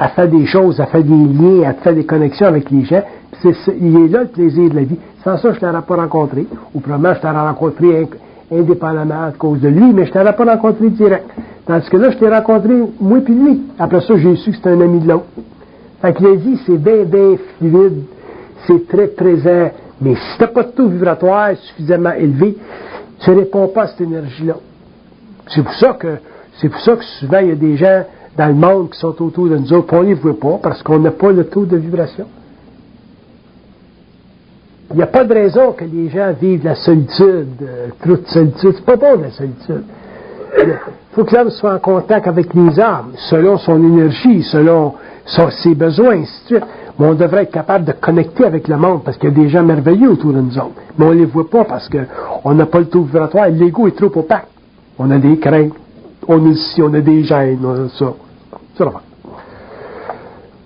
elle fait des choses, elle fait des liens, elle fait des connexions avec les gens. C'est ça- il est là le plaisir de la vie. Sans ça, je ne t'aurais pas rencontré. Ou probablement, je t'aurais rencontré indépendamment à cause de lui, mais je ne t'aurais pas rencontré direct. Tandis que là, je t'ai rencontré, moi puis lui. Après ça, j'ai su que c'était un ami de l'autre. Fait que la vie, c'est bien, bien fluide. C'est très présent. Mais si tu n'as pas de taux vibratoire suffisamment élevé, tu ne réponds pas à cette énergie-là. C'est pour ça que c'est pour ça que souvent il y a des gens dans le monde qui sont autour de nous autres, on ne les voit pas parce qu'on n'a pas le taux de vibration. Il n'y a pas de raison que les gens vivent la solitude, euh, trop de solitude. C'est pas bon la solitude. Il faut que l'homme soit en contact avec les âmes, selon son énergie, selon ses besoins, ainsi de suite. Mais on devrait être capable de connecter avec le monde parce qu'il y a des gens merveilleux autour de nous autres. Mais on ne les voit pas parce qu'on n'a pas le taux vibratoire. L'ego est trop opaque. On a des craintes. On est ici, on a des gènes, on a ça. C'est.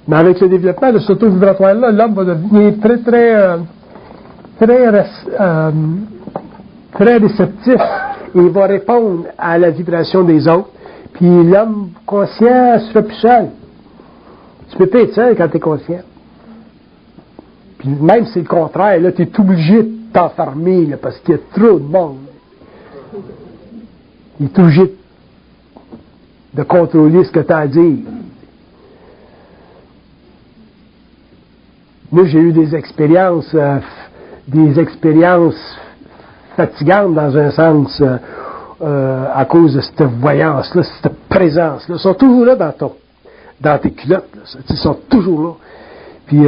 Mais avec le développement de ce taux vibratoire-là, l'homme va devenir très, très, euh, très, euh, très réceptif et il va répondre à la vibration des autres. Puis l'homme conscient se fait plus seul. Tu peux pas être seul quand tu es conscient. Puis même si c'est le contraire, là, tu es obligé de t'enfermer parce qu'il y a trop de monde. Il est obligé de contrôler ce que tu as à dire. Moi, j'ai eu des expériences, euh, des expériences fatigantes dans un sens euh, euh, à cause de cette voyance-là, cette présence-là. Ils sont toujours là dans, ton, dans tes culottes. là. Ils sont toujours là. Puis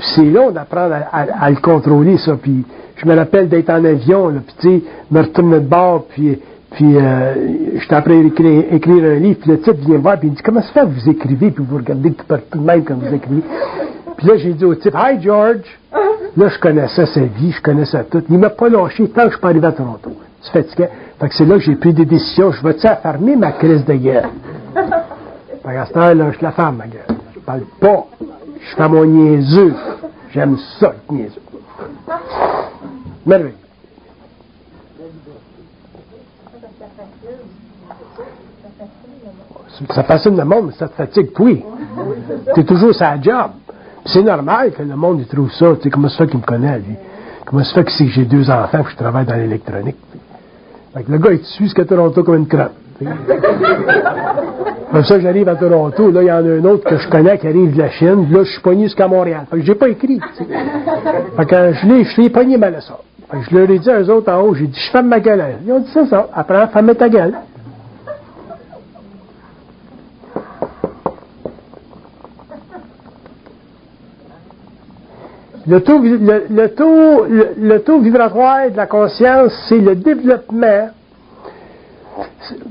c'est long d'apprendre à, à- à le contrôler, ça. Puis je me rappelle d'être en avion, là, puis tu sais, me retourner de bord, puis, puis euh, j'étais après écrire, un livre, puis le type vient me voir, puis il dit Comment ça fait que vous écrivez, puis vous regardez tout partout de même quand vous écrivez? Puis là, j'ai dit au type Hi George Là, je connaissais sa vie, je connaissais tout. Il m'a pas lâché tant que je suis pas arrivé à Toronto. C'est fatiguant. Fait que c'est là que j'ai pris des décisions. Je vais-tu fermer ma crise de gueule? Fait qu'à heure-là, je la ferme, ma gueule. Je parle pas. Je fais mon niaiseux. J'aime ça, le niaiseux. Merveilleux. Ça fascine le monde, mais ça te fatigue, oui. Tu es toujours sa job. C'est normal que le monde trouve ça. Tu sais, comment ça fait qu'il me connaît, lui? Comment ça fait que c'est que j'ai deux enfants et que je travaille dans l'électronique? Fait que le gars, il te suit jusqu'à Toronto comme une crotte. Comme ça, j'arrive à Toronto. Là, il y en a un autre que je connais qui arrive de la Chine. Là, je suis pogné jusqu'à Montréal. Fait que j'ai pas écrit. tu sais. Fait que je l'ai, pogné. Fait que je leur ai dit à eux autres en haut, j'ai dit, je ferme ma gueule. Ils ont dit, c'est ça. Après, ferme ta gueule. Le taux, le, le taux, le, vibratoire de la conscience, c'est le développement.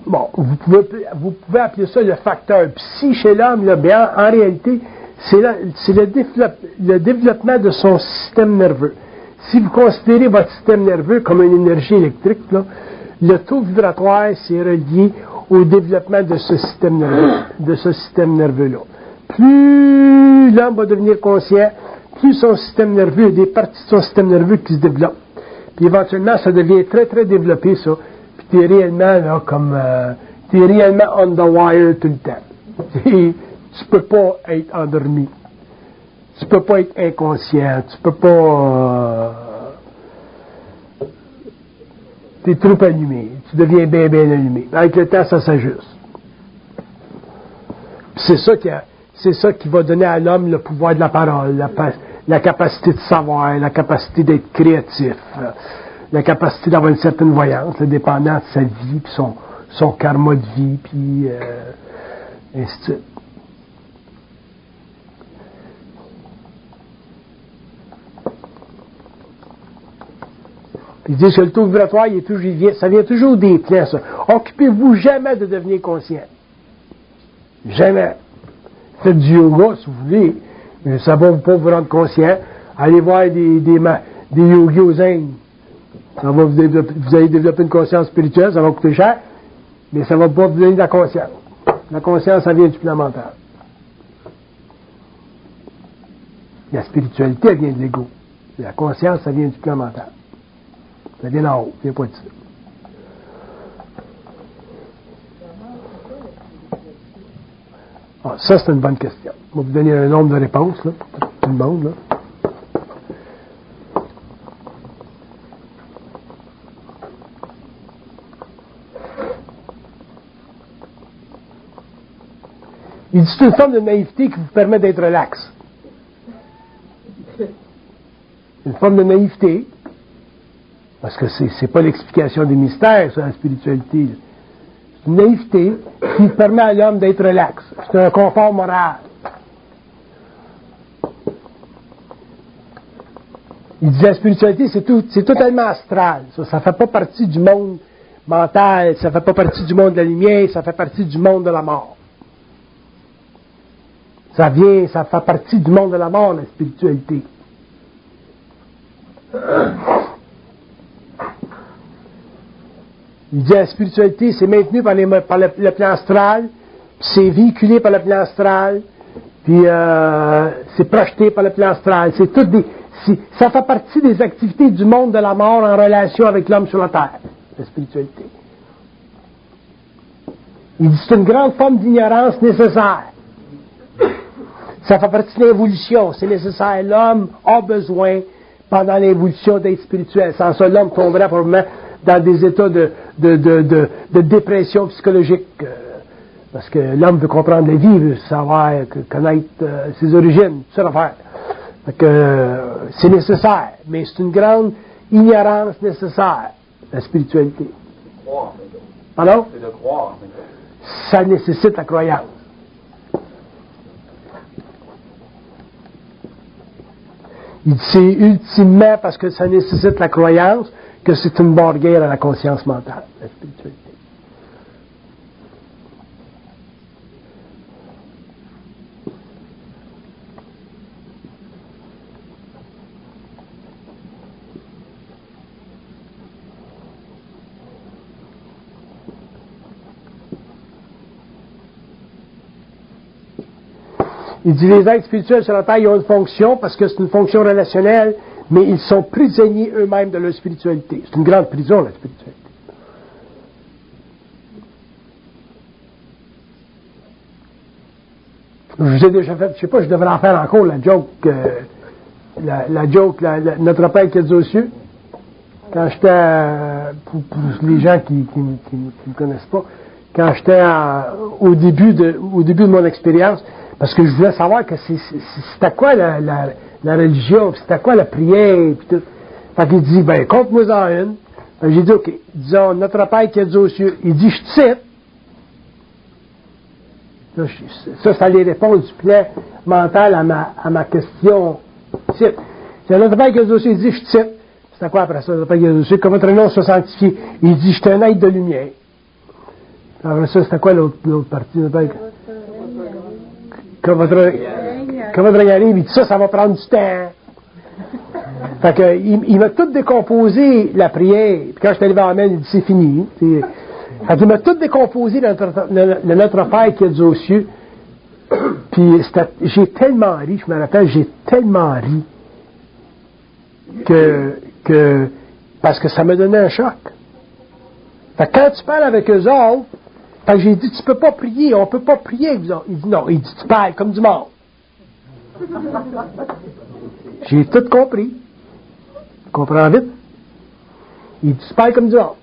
Bon, vous pouvez, vous pouvez appeler ça le facteur psy chez l'homme, mais en, en réalité, c'est le, le développement de son système nerveux. Si vous considérez votre système nerveux comme une énergie électrique, le taux vibratoire, c'est relié au développement de ce système nerveux, de ce système nerveux-là. Plus l'homme va devenir conscient, plus son système nerveux, il y a des parties de son système nerveux qui se développent. Puis éventuellement, ça devient très, très développé, ça. Puis tu es réellement, là, comme, euh, tu es réellement on the wire tout le temps. tu peux pas être endormi. Tu peux pas être inconscient. Tu peux pas... Euh, tu es trop allumé. Tu deviens bien, bien allumé. Avec le temps, ça s'ajuste. C'est ça qui c'est ça qui va donner à l'homme le pouvoir de la parole, la, capacité de savoir, la capacité d'être créatif, euh, la capacité d'avoir une certaine voyance, le dépendant de sa vie, puis son, son karma de vie, puis euh, ainsi de suite. Ils disent que le taux vibratoire, il est toujours, ça vient toujours des ça. Occupez-vous jamais de devenir conscient. Jamais. Faites du yoga, si vous voulez. Mais ça va pas vous rendre conscient. Allez voir des, des, des yogis aux Indes. Ça va vous, vous allez développer une conscience spirituelle, ça va coûter cher, mais ça va pas vous donner de la conscience. La conscience, ça vient du plan mental. La spiritualité, elle vient de l'ego. La conscience, ça vient du plan mental. Ça vient en haut, ça ça. C'est une bonne question. Je vais vous donner un nombre de réponses là, tout le monde. Là. Il dit c'est une forme de naïveté qui vous permet d'être relax. Une forme de naïveté parce que ce n'est pas l'explication des mystères, sur la spiritualité. C'est une naïveté qui permet à l'homme d'être relax. C'est un confort moral. Il dit la spiritualité, c'est, c'est totalement astral. Ça ne fait pas partie du monde mental, ça ne fait pas partie du monde de la lumière, ça fait partie du monde de la mort. Ça vient, ça fait partie du monde de la mort, la spiritualité. Il dit la spiritualité, c'est maintenu par, le, plan astral, c'est véhiculé par le plan astral, puis euh, c'est projeté par le plan astral. C'est tout des, ça fait partie des activités du monde de la mort en relation avec l'homme sur la terre, la spiritualité. Il dit c'est une grande forme d'ignorance nécessaire. Ça fait partie de l'évolution, c'est nécessaire. L'homme a besoin, pendant l'évolution, d'être spirituel. Sans ça, l'homme tomberait probablement dans des états de, de, de, de dépression psychologique. Euh, parce que l'homme veut comprendre la vie, veut savoir, connaître euh, ses origines, tout ça que euh, c'est nécessaire, mais c'est une grande ignorance nécessaire, la spiritualité. Pardon? C'est de croire. Ça nécessite la croyance. Il c'est ultimement parce que ça nécessite la croyance que c'est une barrière à la conscience mentale, la spiritualité. Il dit les êtres spirituels sur la Terre, ont une fonction parce que c'est une fonction relationnelle mais ils sont prisonniers eux-mêmes de leur spiritualité. C'est une grande prison, la spiritualité. Je vous ai déjà fait, je sais pas, je devrais en faire encore la joke, euh, la, joke, notre Père qui est aux cieux. Quand j'étais, pour, les gens qui ne me connaissent pas, quand j'étais au au début de mon expérience, parce que je voulais savoir que c'était quoi la, la religion, puis c'était quoi la prière, puis tout. Fait qu'il dit, ben, compte-moi en une. j'ai dit, OK, disons, notre Père qui est aux cieux, il dit, je te cite. ça, ça les réponses du plan mental à ma, à ma question. Cite. C'est notre Père qui est aux cieux, il dit, je te cite. C'était quoi après ça, notre Père qui est aux cieux? Comment votre nom soit sanctifié? Il dit, je suis un être de lumière. Après ça, c'était quoi l'autre, partie, notre Père? Votre, que votre arrive, il dit ça, ça va prendre du temps. Fait que, il, il m'a tout décomposé la prière. Puis quand je suis arrivé à Amen, il dit c'est fini. Qu'il m'a tout décomposé notre- notre Père qui est aux cieux. Puis j'ai tellement ri, je me rappelle, j'ai tellement ri que, parce que ça me donnait un choc. Fait que quand tu parles avec eux autres, j'ai dit, tu peux pas prier, on peut pas prier. Il dit non, il dit, tu parles comme du monde. J'ai tout compris. Tu comprends vite? Il dit, tu parles comme du monde.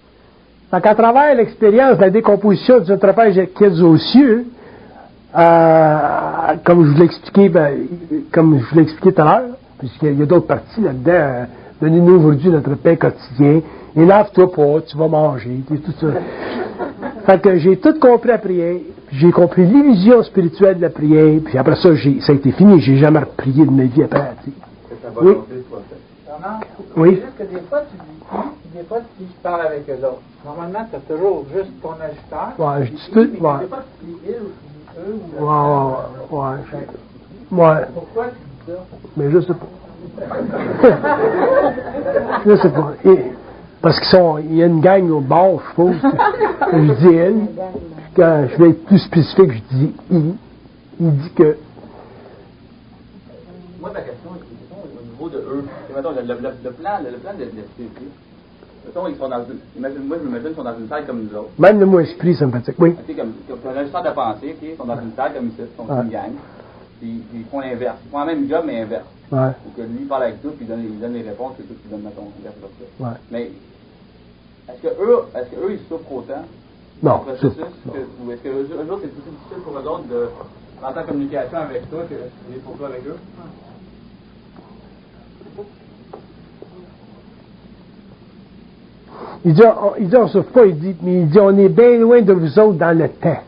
Fait qu'à travers l'expérience de la décomposition du trapèze qui est aux cieux, euh, comme je vous l'ai expliqué, ben, comme je vous l'ai expliqué tout à l'heure, puisqu'il y a d'autres parties là-dedans, euh, donnez-nous aujourd'hui notre pain quotidien, et lave-toi pas, tu vas manger, et tout ça. fait que j'ai tout compris la prière, puis j'ai compris l'illusion spirituelle de la prière, puis après ça, j'ai, ça a été fini, j'ai jamais reprié de ma vie après, Oui. soit Oui. c'est juste que des fois, tu dis des fois, tu dis je parle avec eux autres. Normalement, tu as toujours juste ton ajusteur. Ouais, je dis tout, ouais. Fois, tu dis ou tu dis eux. Ou Ouais, ouais, ouais, ouais. Ouais, Pourquoi tu dis ça? mais je sais pas. je sais pas. Et- parce qu'ils sont, il y a une gang au bord, je suppose. que- que je dis elle. Quand je vais être plus spécifique, je dis il. Il dit que. Moi, ma question, c'est mettons, au niveau de eux. Mettons, le, le, le, plan, le, le plan de l'FCP. Mettons, ils sont dans une. Imagine, moi, je m'imagine qu'ils sont dans une salle comme nous autres. Même le mot esprit, ça me fatigue. Oui. Tu sais, comme, comme, comme un centre de pensée, ok, ils sont dans une salle comme ici, ils sont Ouais. une gang. Puis, puis ils font l'inverse. Ils font la même job, mais inverse. Ouais. Donc, lui, il parle avec toi, puis il donne, il donne les réponses, c'est toi qui donne, mettons, inverse. Ouais. Mais, est-ce que eux, est-ce que eux, ils souffrent autant? Non, non. que- ou est-ce que eux, eux autres, c'est plus difficile pour eux autres de rentrer en communication avec toi que c'est pour toi avec eux? Il dit, on, il dit, on souffre pas, il dit, mais il dit, on est bien loin de vous autres dans le temps.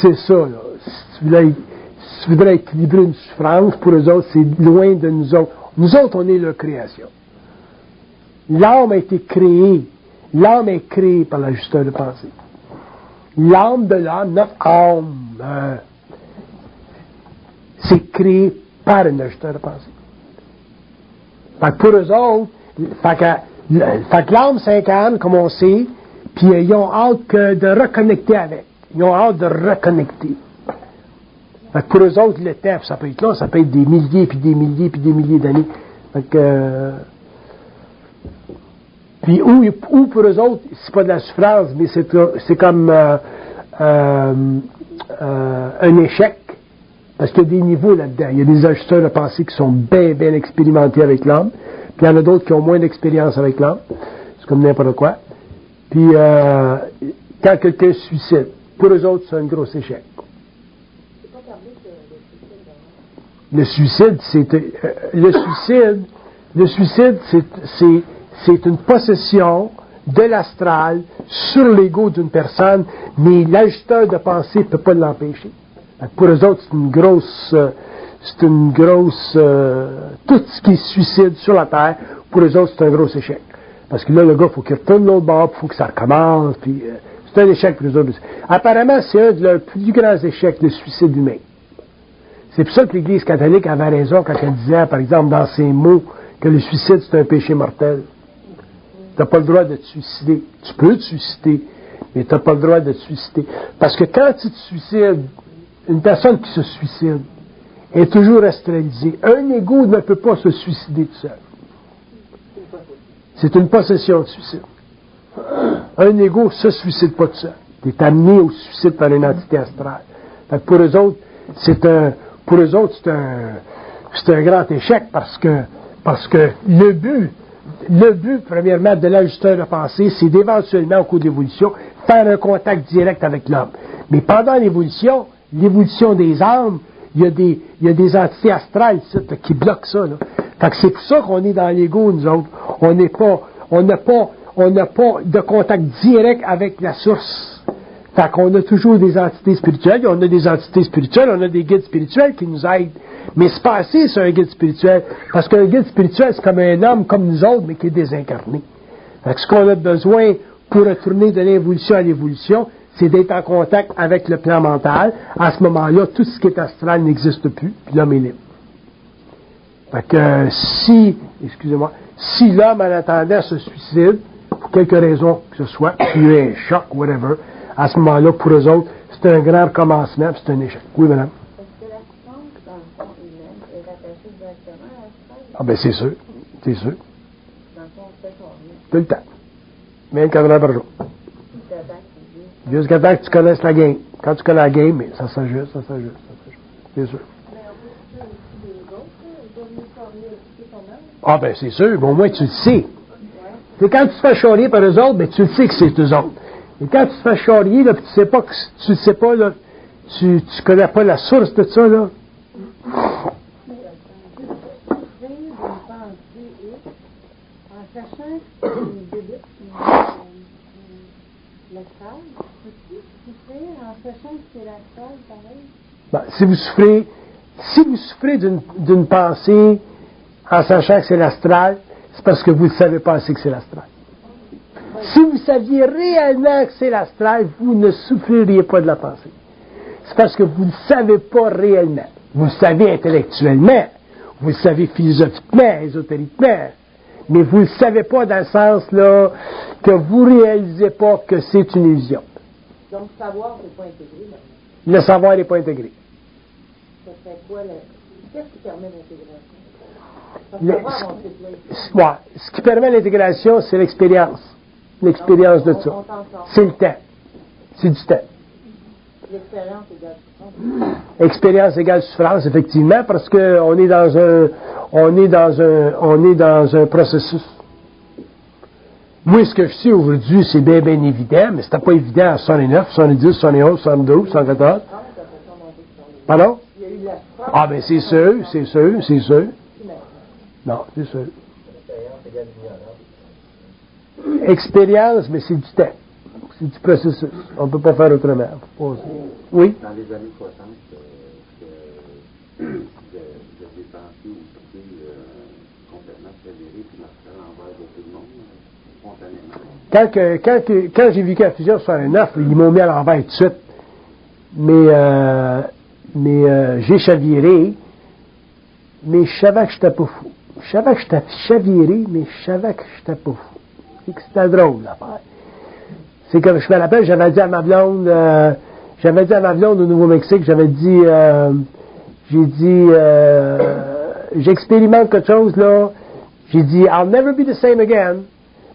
C'est ça, là. Si tu voudrais, si tu voudrais équilibrer une souffrance, pour eux autres, c'est loin de nous autres. Nous autres, on est leur création. L'âme a été créée. L'âme est créée par l'ajusteur de pensée. L'âme de l'âme, notre âme, euh, c'est créé par un ajusteur de pensée. Fait que pour eux autres, fait que, l'âme s'incarne, comme on sait, puis ils ont hâte que de reconnecter avec. Ils ont hâte de reconnecter. Fait que pour eux autres, le temps, ça peut être là, ça peut être des milliers, puis des milliers, puis des milliers d'années. Fait que, euh, puis où, où pour eux autres, c'est pas de la souffrance, mais c'est, comme euh, euh, euh, un échec. Parce qu'il y a des niveaux là-dedans. Il y a des ajusteurs de pensée qui sont bien, bien expérimentés avec l'âme. Puis il y en a d'autres qui ont moins d'expérience avec l'âme. C'est comme n'importe quoi. Puis euh, quand quelqu'un se suicide, pour eux autres, c'est un gros échec. Le suicide, c'est le suicide. Le suicide, c'est, c'est, une possession de l'astral sur l'ego d'une personne, mais l'ajusteur de pensée ne peut pas l'empêcher. Pour eux autres, c'est une grosse, euh, c'est une grosse, euh, tout ce qui est suicide sur la terre, pour eux autres, c'est un gros échec. Parce que là, le gars, il faut qu'il retourne l'autre bord, il faut que ça recommence, puis euh, c'est un échec pour eux autres. Apparemment, c'est un de leurs plus grands échecs de suicide humain. C'est pour ça que l'Église catholique avait raison quand elle disait, par exemple, dans ses mots, que le suicide, c'est un péché mortel. Tu n'as pas le droit de te suicider. Tu peux te suicider, mais tu n'as pas le droit de te suicider. Parce que quand tu te suicides, une personne qui se suicide est toujours astralisée. Un ego ne peut pas se suicider tout seul. C'est une possession de suicide. Un ego se suicide pas tout seul. Tu es amené au suicide par une entité astrale. Pour eux autres, c'est un, pour eux autres, c'est un, c'est un grand échec parce que, parce que le but, le but, premièrement, de l'ajusteur de pensée, c'est d'éventuellement, au cours de l'évolution, faire un contact direct avec l'homme. Mais pendant l'évolution, l'évolution des âmes, il y a des, entités astrales qui bloquent ça. Là. C'est pour ça qu'on est dans l'ego, nous autres. On n'est pas, on n'a pas, on pas de contact direct avec la source. Fait qu'on a toujours des entités spirituelles, on a des entités spirituelles, on a des guides spirituels qui nous aident. Mais c'est pas assez sur un guide spirituel. Parce qu'un guide spirituel, c'est comme un homme comme nous autres, mais qui est désincarné. Ce qu'on a besoin pour retourner de l'évolution à l'évolution, c'est d'être en contact avec le plan mental. À ce moment-là, tout ce qui est astral n'existe plus, puis l'homme est libre. Fait que euh, si, excusez-moi, si l'homme en attendant se suicide, pour quelque raison que ce soit, qu'il y a eu un choc, whatever, à ce moment-là, pour eux autres, c'est un grand recommencement, c'est un échec. Oui, madame? Est-ce que la science, dans le fond humaine, est rattachée directement à l'astral? Ah ben c'est sûr, c'est sûr. Tout le temps. 24 heures par jour. Jusqu'à temps que tu connaisses la game. Quand tu connais la game, ça s'ajuste, ça s'ajuste, ça s'ajuste. C'est sûr. Ah ben c'est sûr, mais au moins tu le sais. C'est quand tu te fais charrier par eux autres, ben tu le sais que c'est eux autres. Et quand tu te fais charrier, là, puis tu sais pas que tu sais pas, là, tu, tu connais pas la source de ça, là. souffrir d'une pensée X en sachant souffrir en sachant que c'est l'astral, pareil? Ben, si vous souffrez, si vous souffrez d'une d'une pensée en sachant que c'est l'astral, c'est parce que vous ne savez pas assez que c'est l'astral. Si vous saviez réellement que c'est l'astral, vous ne souffririez pas de la pensée. C'est parce que vous ne savez pas réellement. Vous le savez intellectuellement, vous le savez philosophiquement, ésotériquement, mais vous ne le savez pas dans le sens là que vous ne réalisez pas que c'est une illusion. Donc, savoir, c'est pas intégré, là. Le savoir n'est pas intégré. Ça serait quoi, le... Qu'est-ce qui permet l'intégration? Le-. Ouais, ce qui permet l'intégration, c'est l'expérience. L'expérience de ça. sort. C'est le temps. C'est du temps. L'expérience égale souffrance. Expérience égale souffrance, effectivement, parce que on est dans un, on est dans un, on est dans un processus. Moi, ce que je sais aujourd'hui, c'est bien, bien évident, mais c'était pas évident en 69, 70, 71, 72, 114. Ah, t'as pas monter sur les- Pardon? Ah, ben, c'est sûr, c'est sûr, c'est sûr. Non, c'est sûr. Expérience, mais c'est du temps. C'est du processus. On ne peut pas faire autrement. Oui? Dans les années 60, euh, que vous avez pensé ou euh, complètement sévéré puis marcher à l'envers de tout le monde, euh, spontanément. Quand, quand, quand j'ai vécu la fusion 69, ils m'ont mis à l'envers tout de suite. Mais, euh, mais euh, j'ai chaviré, mais je savais que j'étais pas fou. Je savais que j'étais chaviré, mais je savais que j'étais pas fou. C'est que c'était drôle, l'affaire. C'est comme, je me rappelle, j'avais dit à ma blonde, euh, j'avais dit à ma blonde au Nouveau-Mexique, j'avais dit, euh, j'ai dit, euh, j'expérimente quelque chose, là. J'ai dit, I'll never be the same again.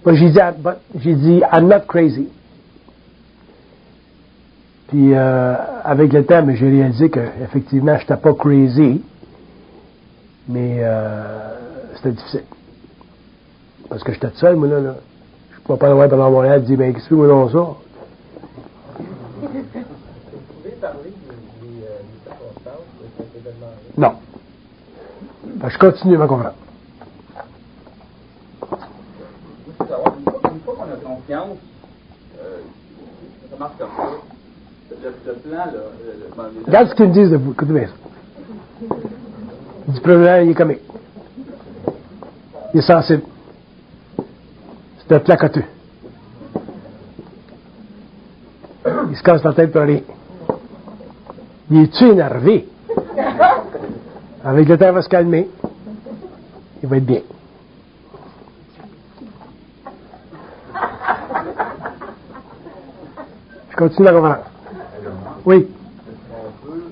But j'ai dit, but j'ai dit, I'm not crazy. Puis euh, avec le temps, j'ai réalisé que effectivement, j'étais pas crazy, mais euh, c'était difficile. Parce que j'étais seul, moi là. là. Pouvais pas loin pendant Montréal dire, ben qu'est-ce que moi non ça? Vous pouvez parler des, circonstances de cet événement-là? Non. Je continue ma conférence. Une fois, qu'on a confiance, euh, ça marche comme ça. Le, le plan, là, le, bon, les- Regarde ce qu'ils me disent de vous. Écoutez bien ça. Dit, premièrement, il est comique. Il est sensible. C'est un placoteux. Il se casse la tête pour rien. Il est-tu énervé? Avec le temps, il va se calmer. Il va être bien. Je continue la conférence. Oui. On peut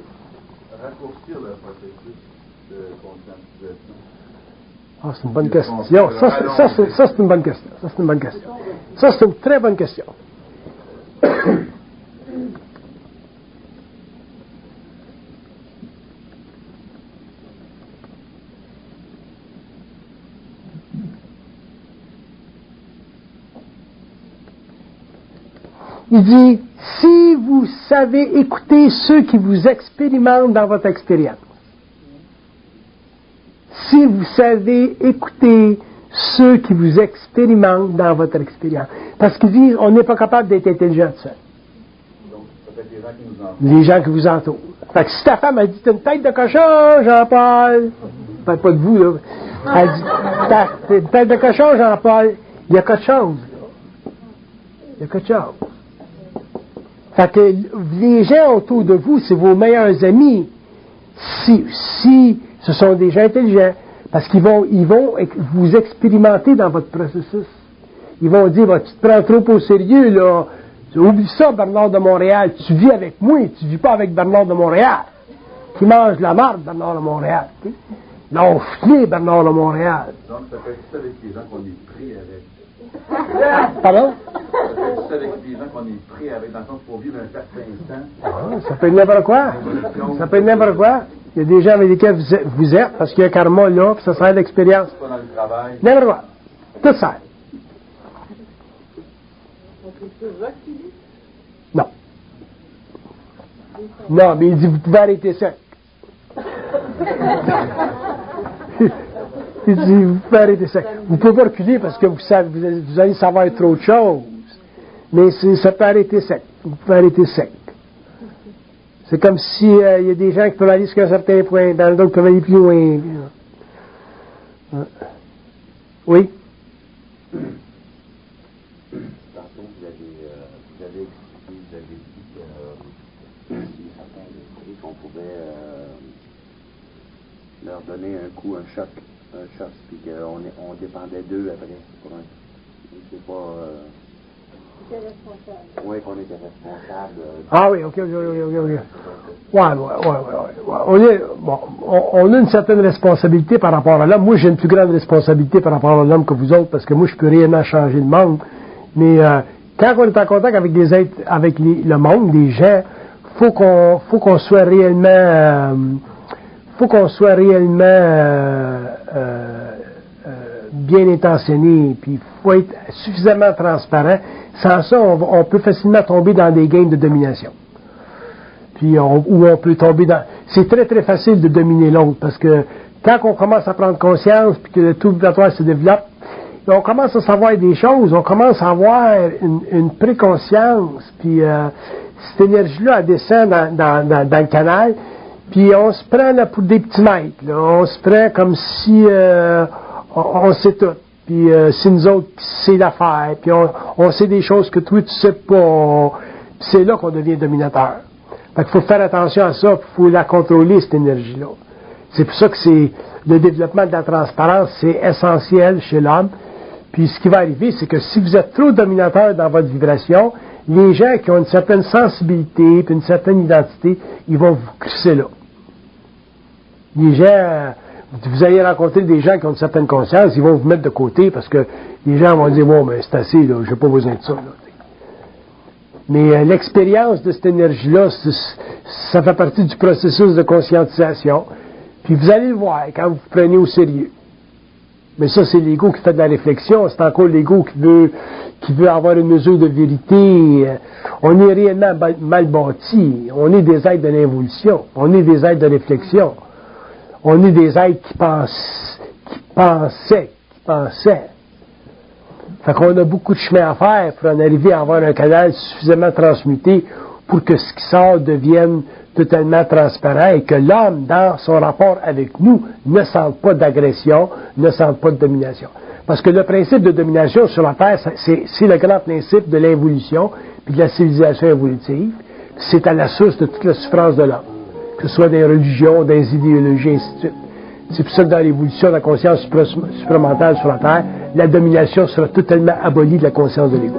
raccourcir le processus de conscientisation. Ah, c'est une bonne question. Ça, c'est- une bonne question. Ça, c'est une bonne question. Ça, c'est une très bonne question. Il dit, si vous savez écouter ceux qui vous expérimentent dans votre expérience, vous savez écouter ceux qui vous expérimentent dans votre expérience. Parce qu'ils disent, on n'est pas capable d'être intelligent seul. Donc, peut-être les gens qui nous en Les gens qui vous entourent. Fait que si ta femme a dit, t'as une tête de cochon, Jean-Paul, je parle pas de vous, là. Elle dit, t'as une tête de cochon, Jean-Paul, il y a quelque chose. Il y a quelque chose. Fait que les gens autour de vous, c'est vos meilleurs amis. Si, si ce sont des gens intelligents, Parce qu'ils vont, ils vont vous expérimenter dans votre processus. Ils vont dire, bah, tu te prends trop au sérieux, là. Oublie ça, Bernard de Montréal. Tu vis avec moi, tu vis pas avec Bernard de Montréal. Qui mange la marde, Bernard de Montréal. tu sais. L'enflé, Bernard de Montréal. Donc, ça fait ça avec les gens qu'on est pris avec. Pardon? Ça fait ça avec les gens qu'on est pris avec, dans le sens faut vivre un certain temps. Ah, ça peut être n'importe quoi. Ça peut être n'importe quoi. Il y a des gens avec lesquels vous êtes, parce qu'il y a un karma là, puis ça sert d'expérience. Pas dans le travail. N'importe quoi. Tout ça. Non. Non, mais il dit, vous pouvez arrêter ça. il dit, vous pouvez arrêter ça. Vous pouvez pas reculer parce que vous, savez, vous, allez, savoir trop de choses. Mais ça peut arrêter sec. Vous pouvez arrêter sec. C'est comme si euh, il y a des gens qui peuvent aller jusqu'à un certain point, dans d'autres peuvent aller plus loin. Hein? Oui? Vous avez, euh, vous avez expliqué, vous avez dit que euh, certains qu'on pouvait leur donner un coup, un choc, un choc, puis qu'on on dépendait d'eux après. C'est pas. Oui, qu'on était responsable. Ah oui, ok, ok, ok, ok. Ouais, ouais, ouais. On, est, bon, on, a une certaine responsabilité par rapport à l'homme. Moi, j'ai une plus grande responsabilité par rapport à l'homme que vous autres, parce que moi, je peux réellement changer le monde. Mais euh, quand on est en contact avec des êtres, avec les- le monde, les gens, faut qu'on, faut qu'on soit réellement, euh, faut qu'on soit réellement euh, euh, bien intentionné, puis faut être suffisamment transparent. Sans ça, on, on peut facilement tomber dans des games de domination puis on, où on peut tomber dans... C'est très, très facile de dominer l'autre, parce que quand on commence à prendre conscience, puis que le tout vibratoire se développe, on commence à savoir des choses, on commence à avoir une, préconscience, puis euh, cette énergie-là, descend dans, dans, le canal, puis on se prend là, pour des petits maîtres, on se prend comme si euh, on, sait tout, puis euh, c'est nous autres qui sait l'affaire, puis on, sait des choses que toi tu sais pas, c'est là qu'on devient dominateur. Fait qu'il faut faire attention à ça, il faut la contrôler, cette énergie-là. C'est pour ça que c'est le développement de la transparence, c'est essentiel chez l'homme. Puis ce qui va arriver, c'est que si vous êtes trop dominateur dans votre vibration, les gens qui ont une certaine sensibilité, puis une certaine identité, ils vont vous crisser là. Les gens, vous allez rencontrer des gens qui ont une certaine conscience, ils vont vous mettre de côté parce que les gens vont dire, bon, mais c'est assez, là, j'ai pas besoin de ça. là. Mais euh, l'expérience de cette énergie-là, ça fait partie du processus de conscientisation. Puis vous allez le voir quand vous vous prenez au sérieux. Mais ça, c'est l'ego qui fait de la réflexion. C'est encore l'ego qui veut, qui veut avoir une mesure de vérité. Euh, On est réellement mal bâti. On est des êtres de l'involution. On est des êtres de réflexion. On est des êtres qui pensent, qui pensaient, qui pensaient. Fait qu'on a beaucoup de chemin à faire pour en arriver à avoir un canal suffisamment transmuté pour que ce qui sort devienne totalement transparent et que l'homme, dans son rapport avec nous, ne sente pas d'agression, ne sente pas de domination. Parce que le principe de domination sur la Terre, c'est le grand principe de l'involution puis de la civilisation évolutive. C'est à la source de toute la souffrance de l'homme, que ce soit des religions, des idéologies, ainsi de suite. C'est pour ça que dans l'évolution de la conscience supra- supramentale sur la Terre, la domination sera totalement abolie de la conscience de l'ego.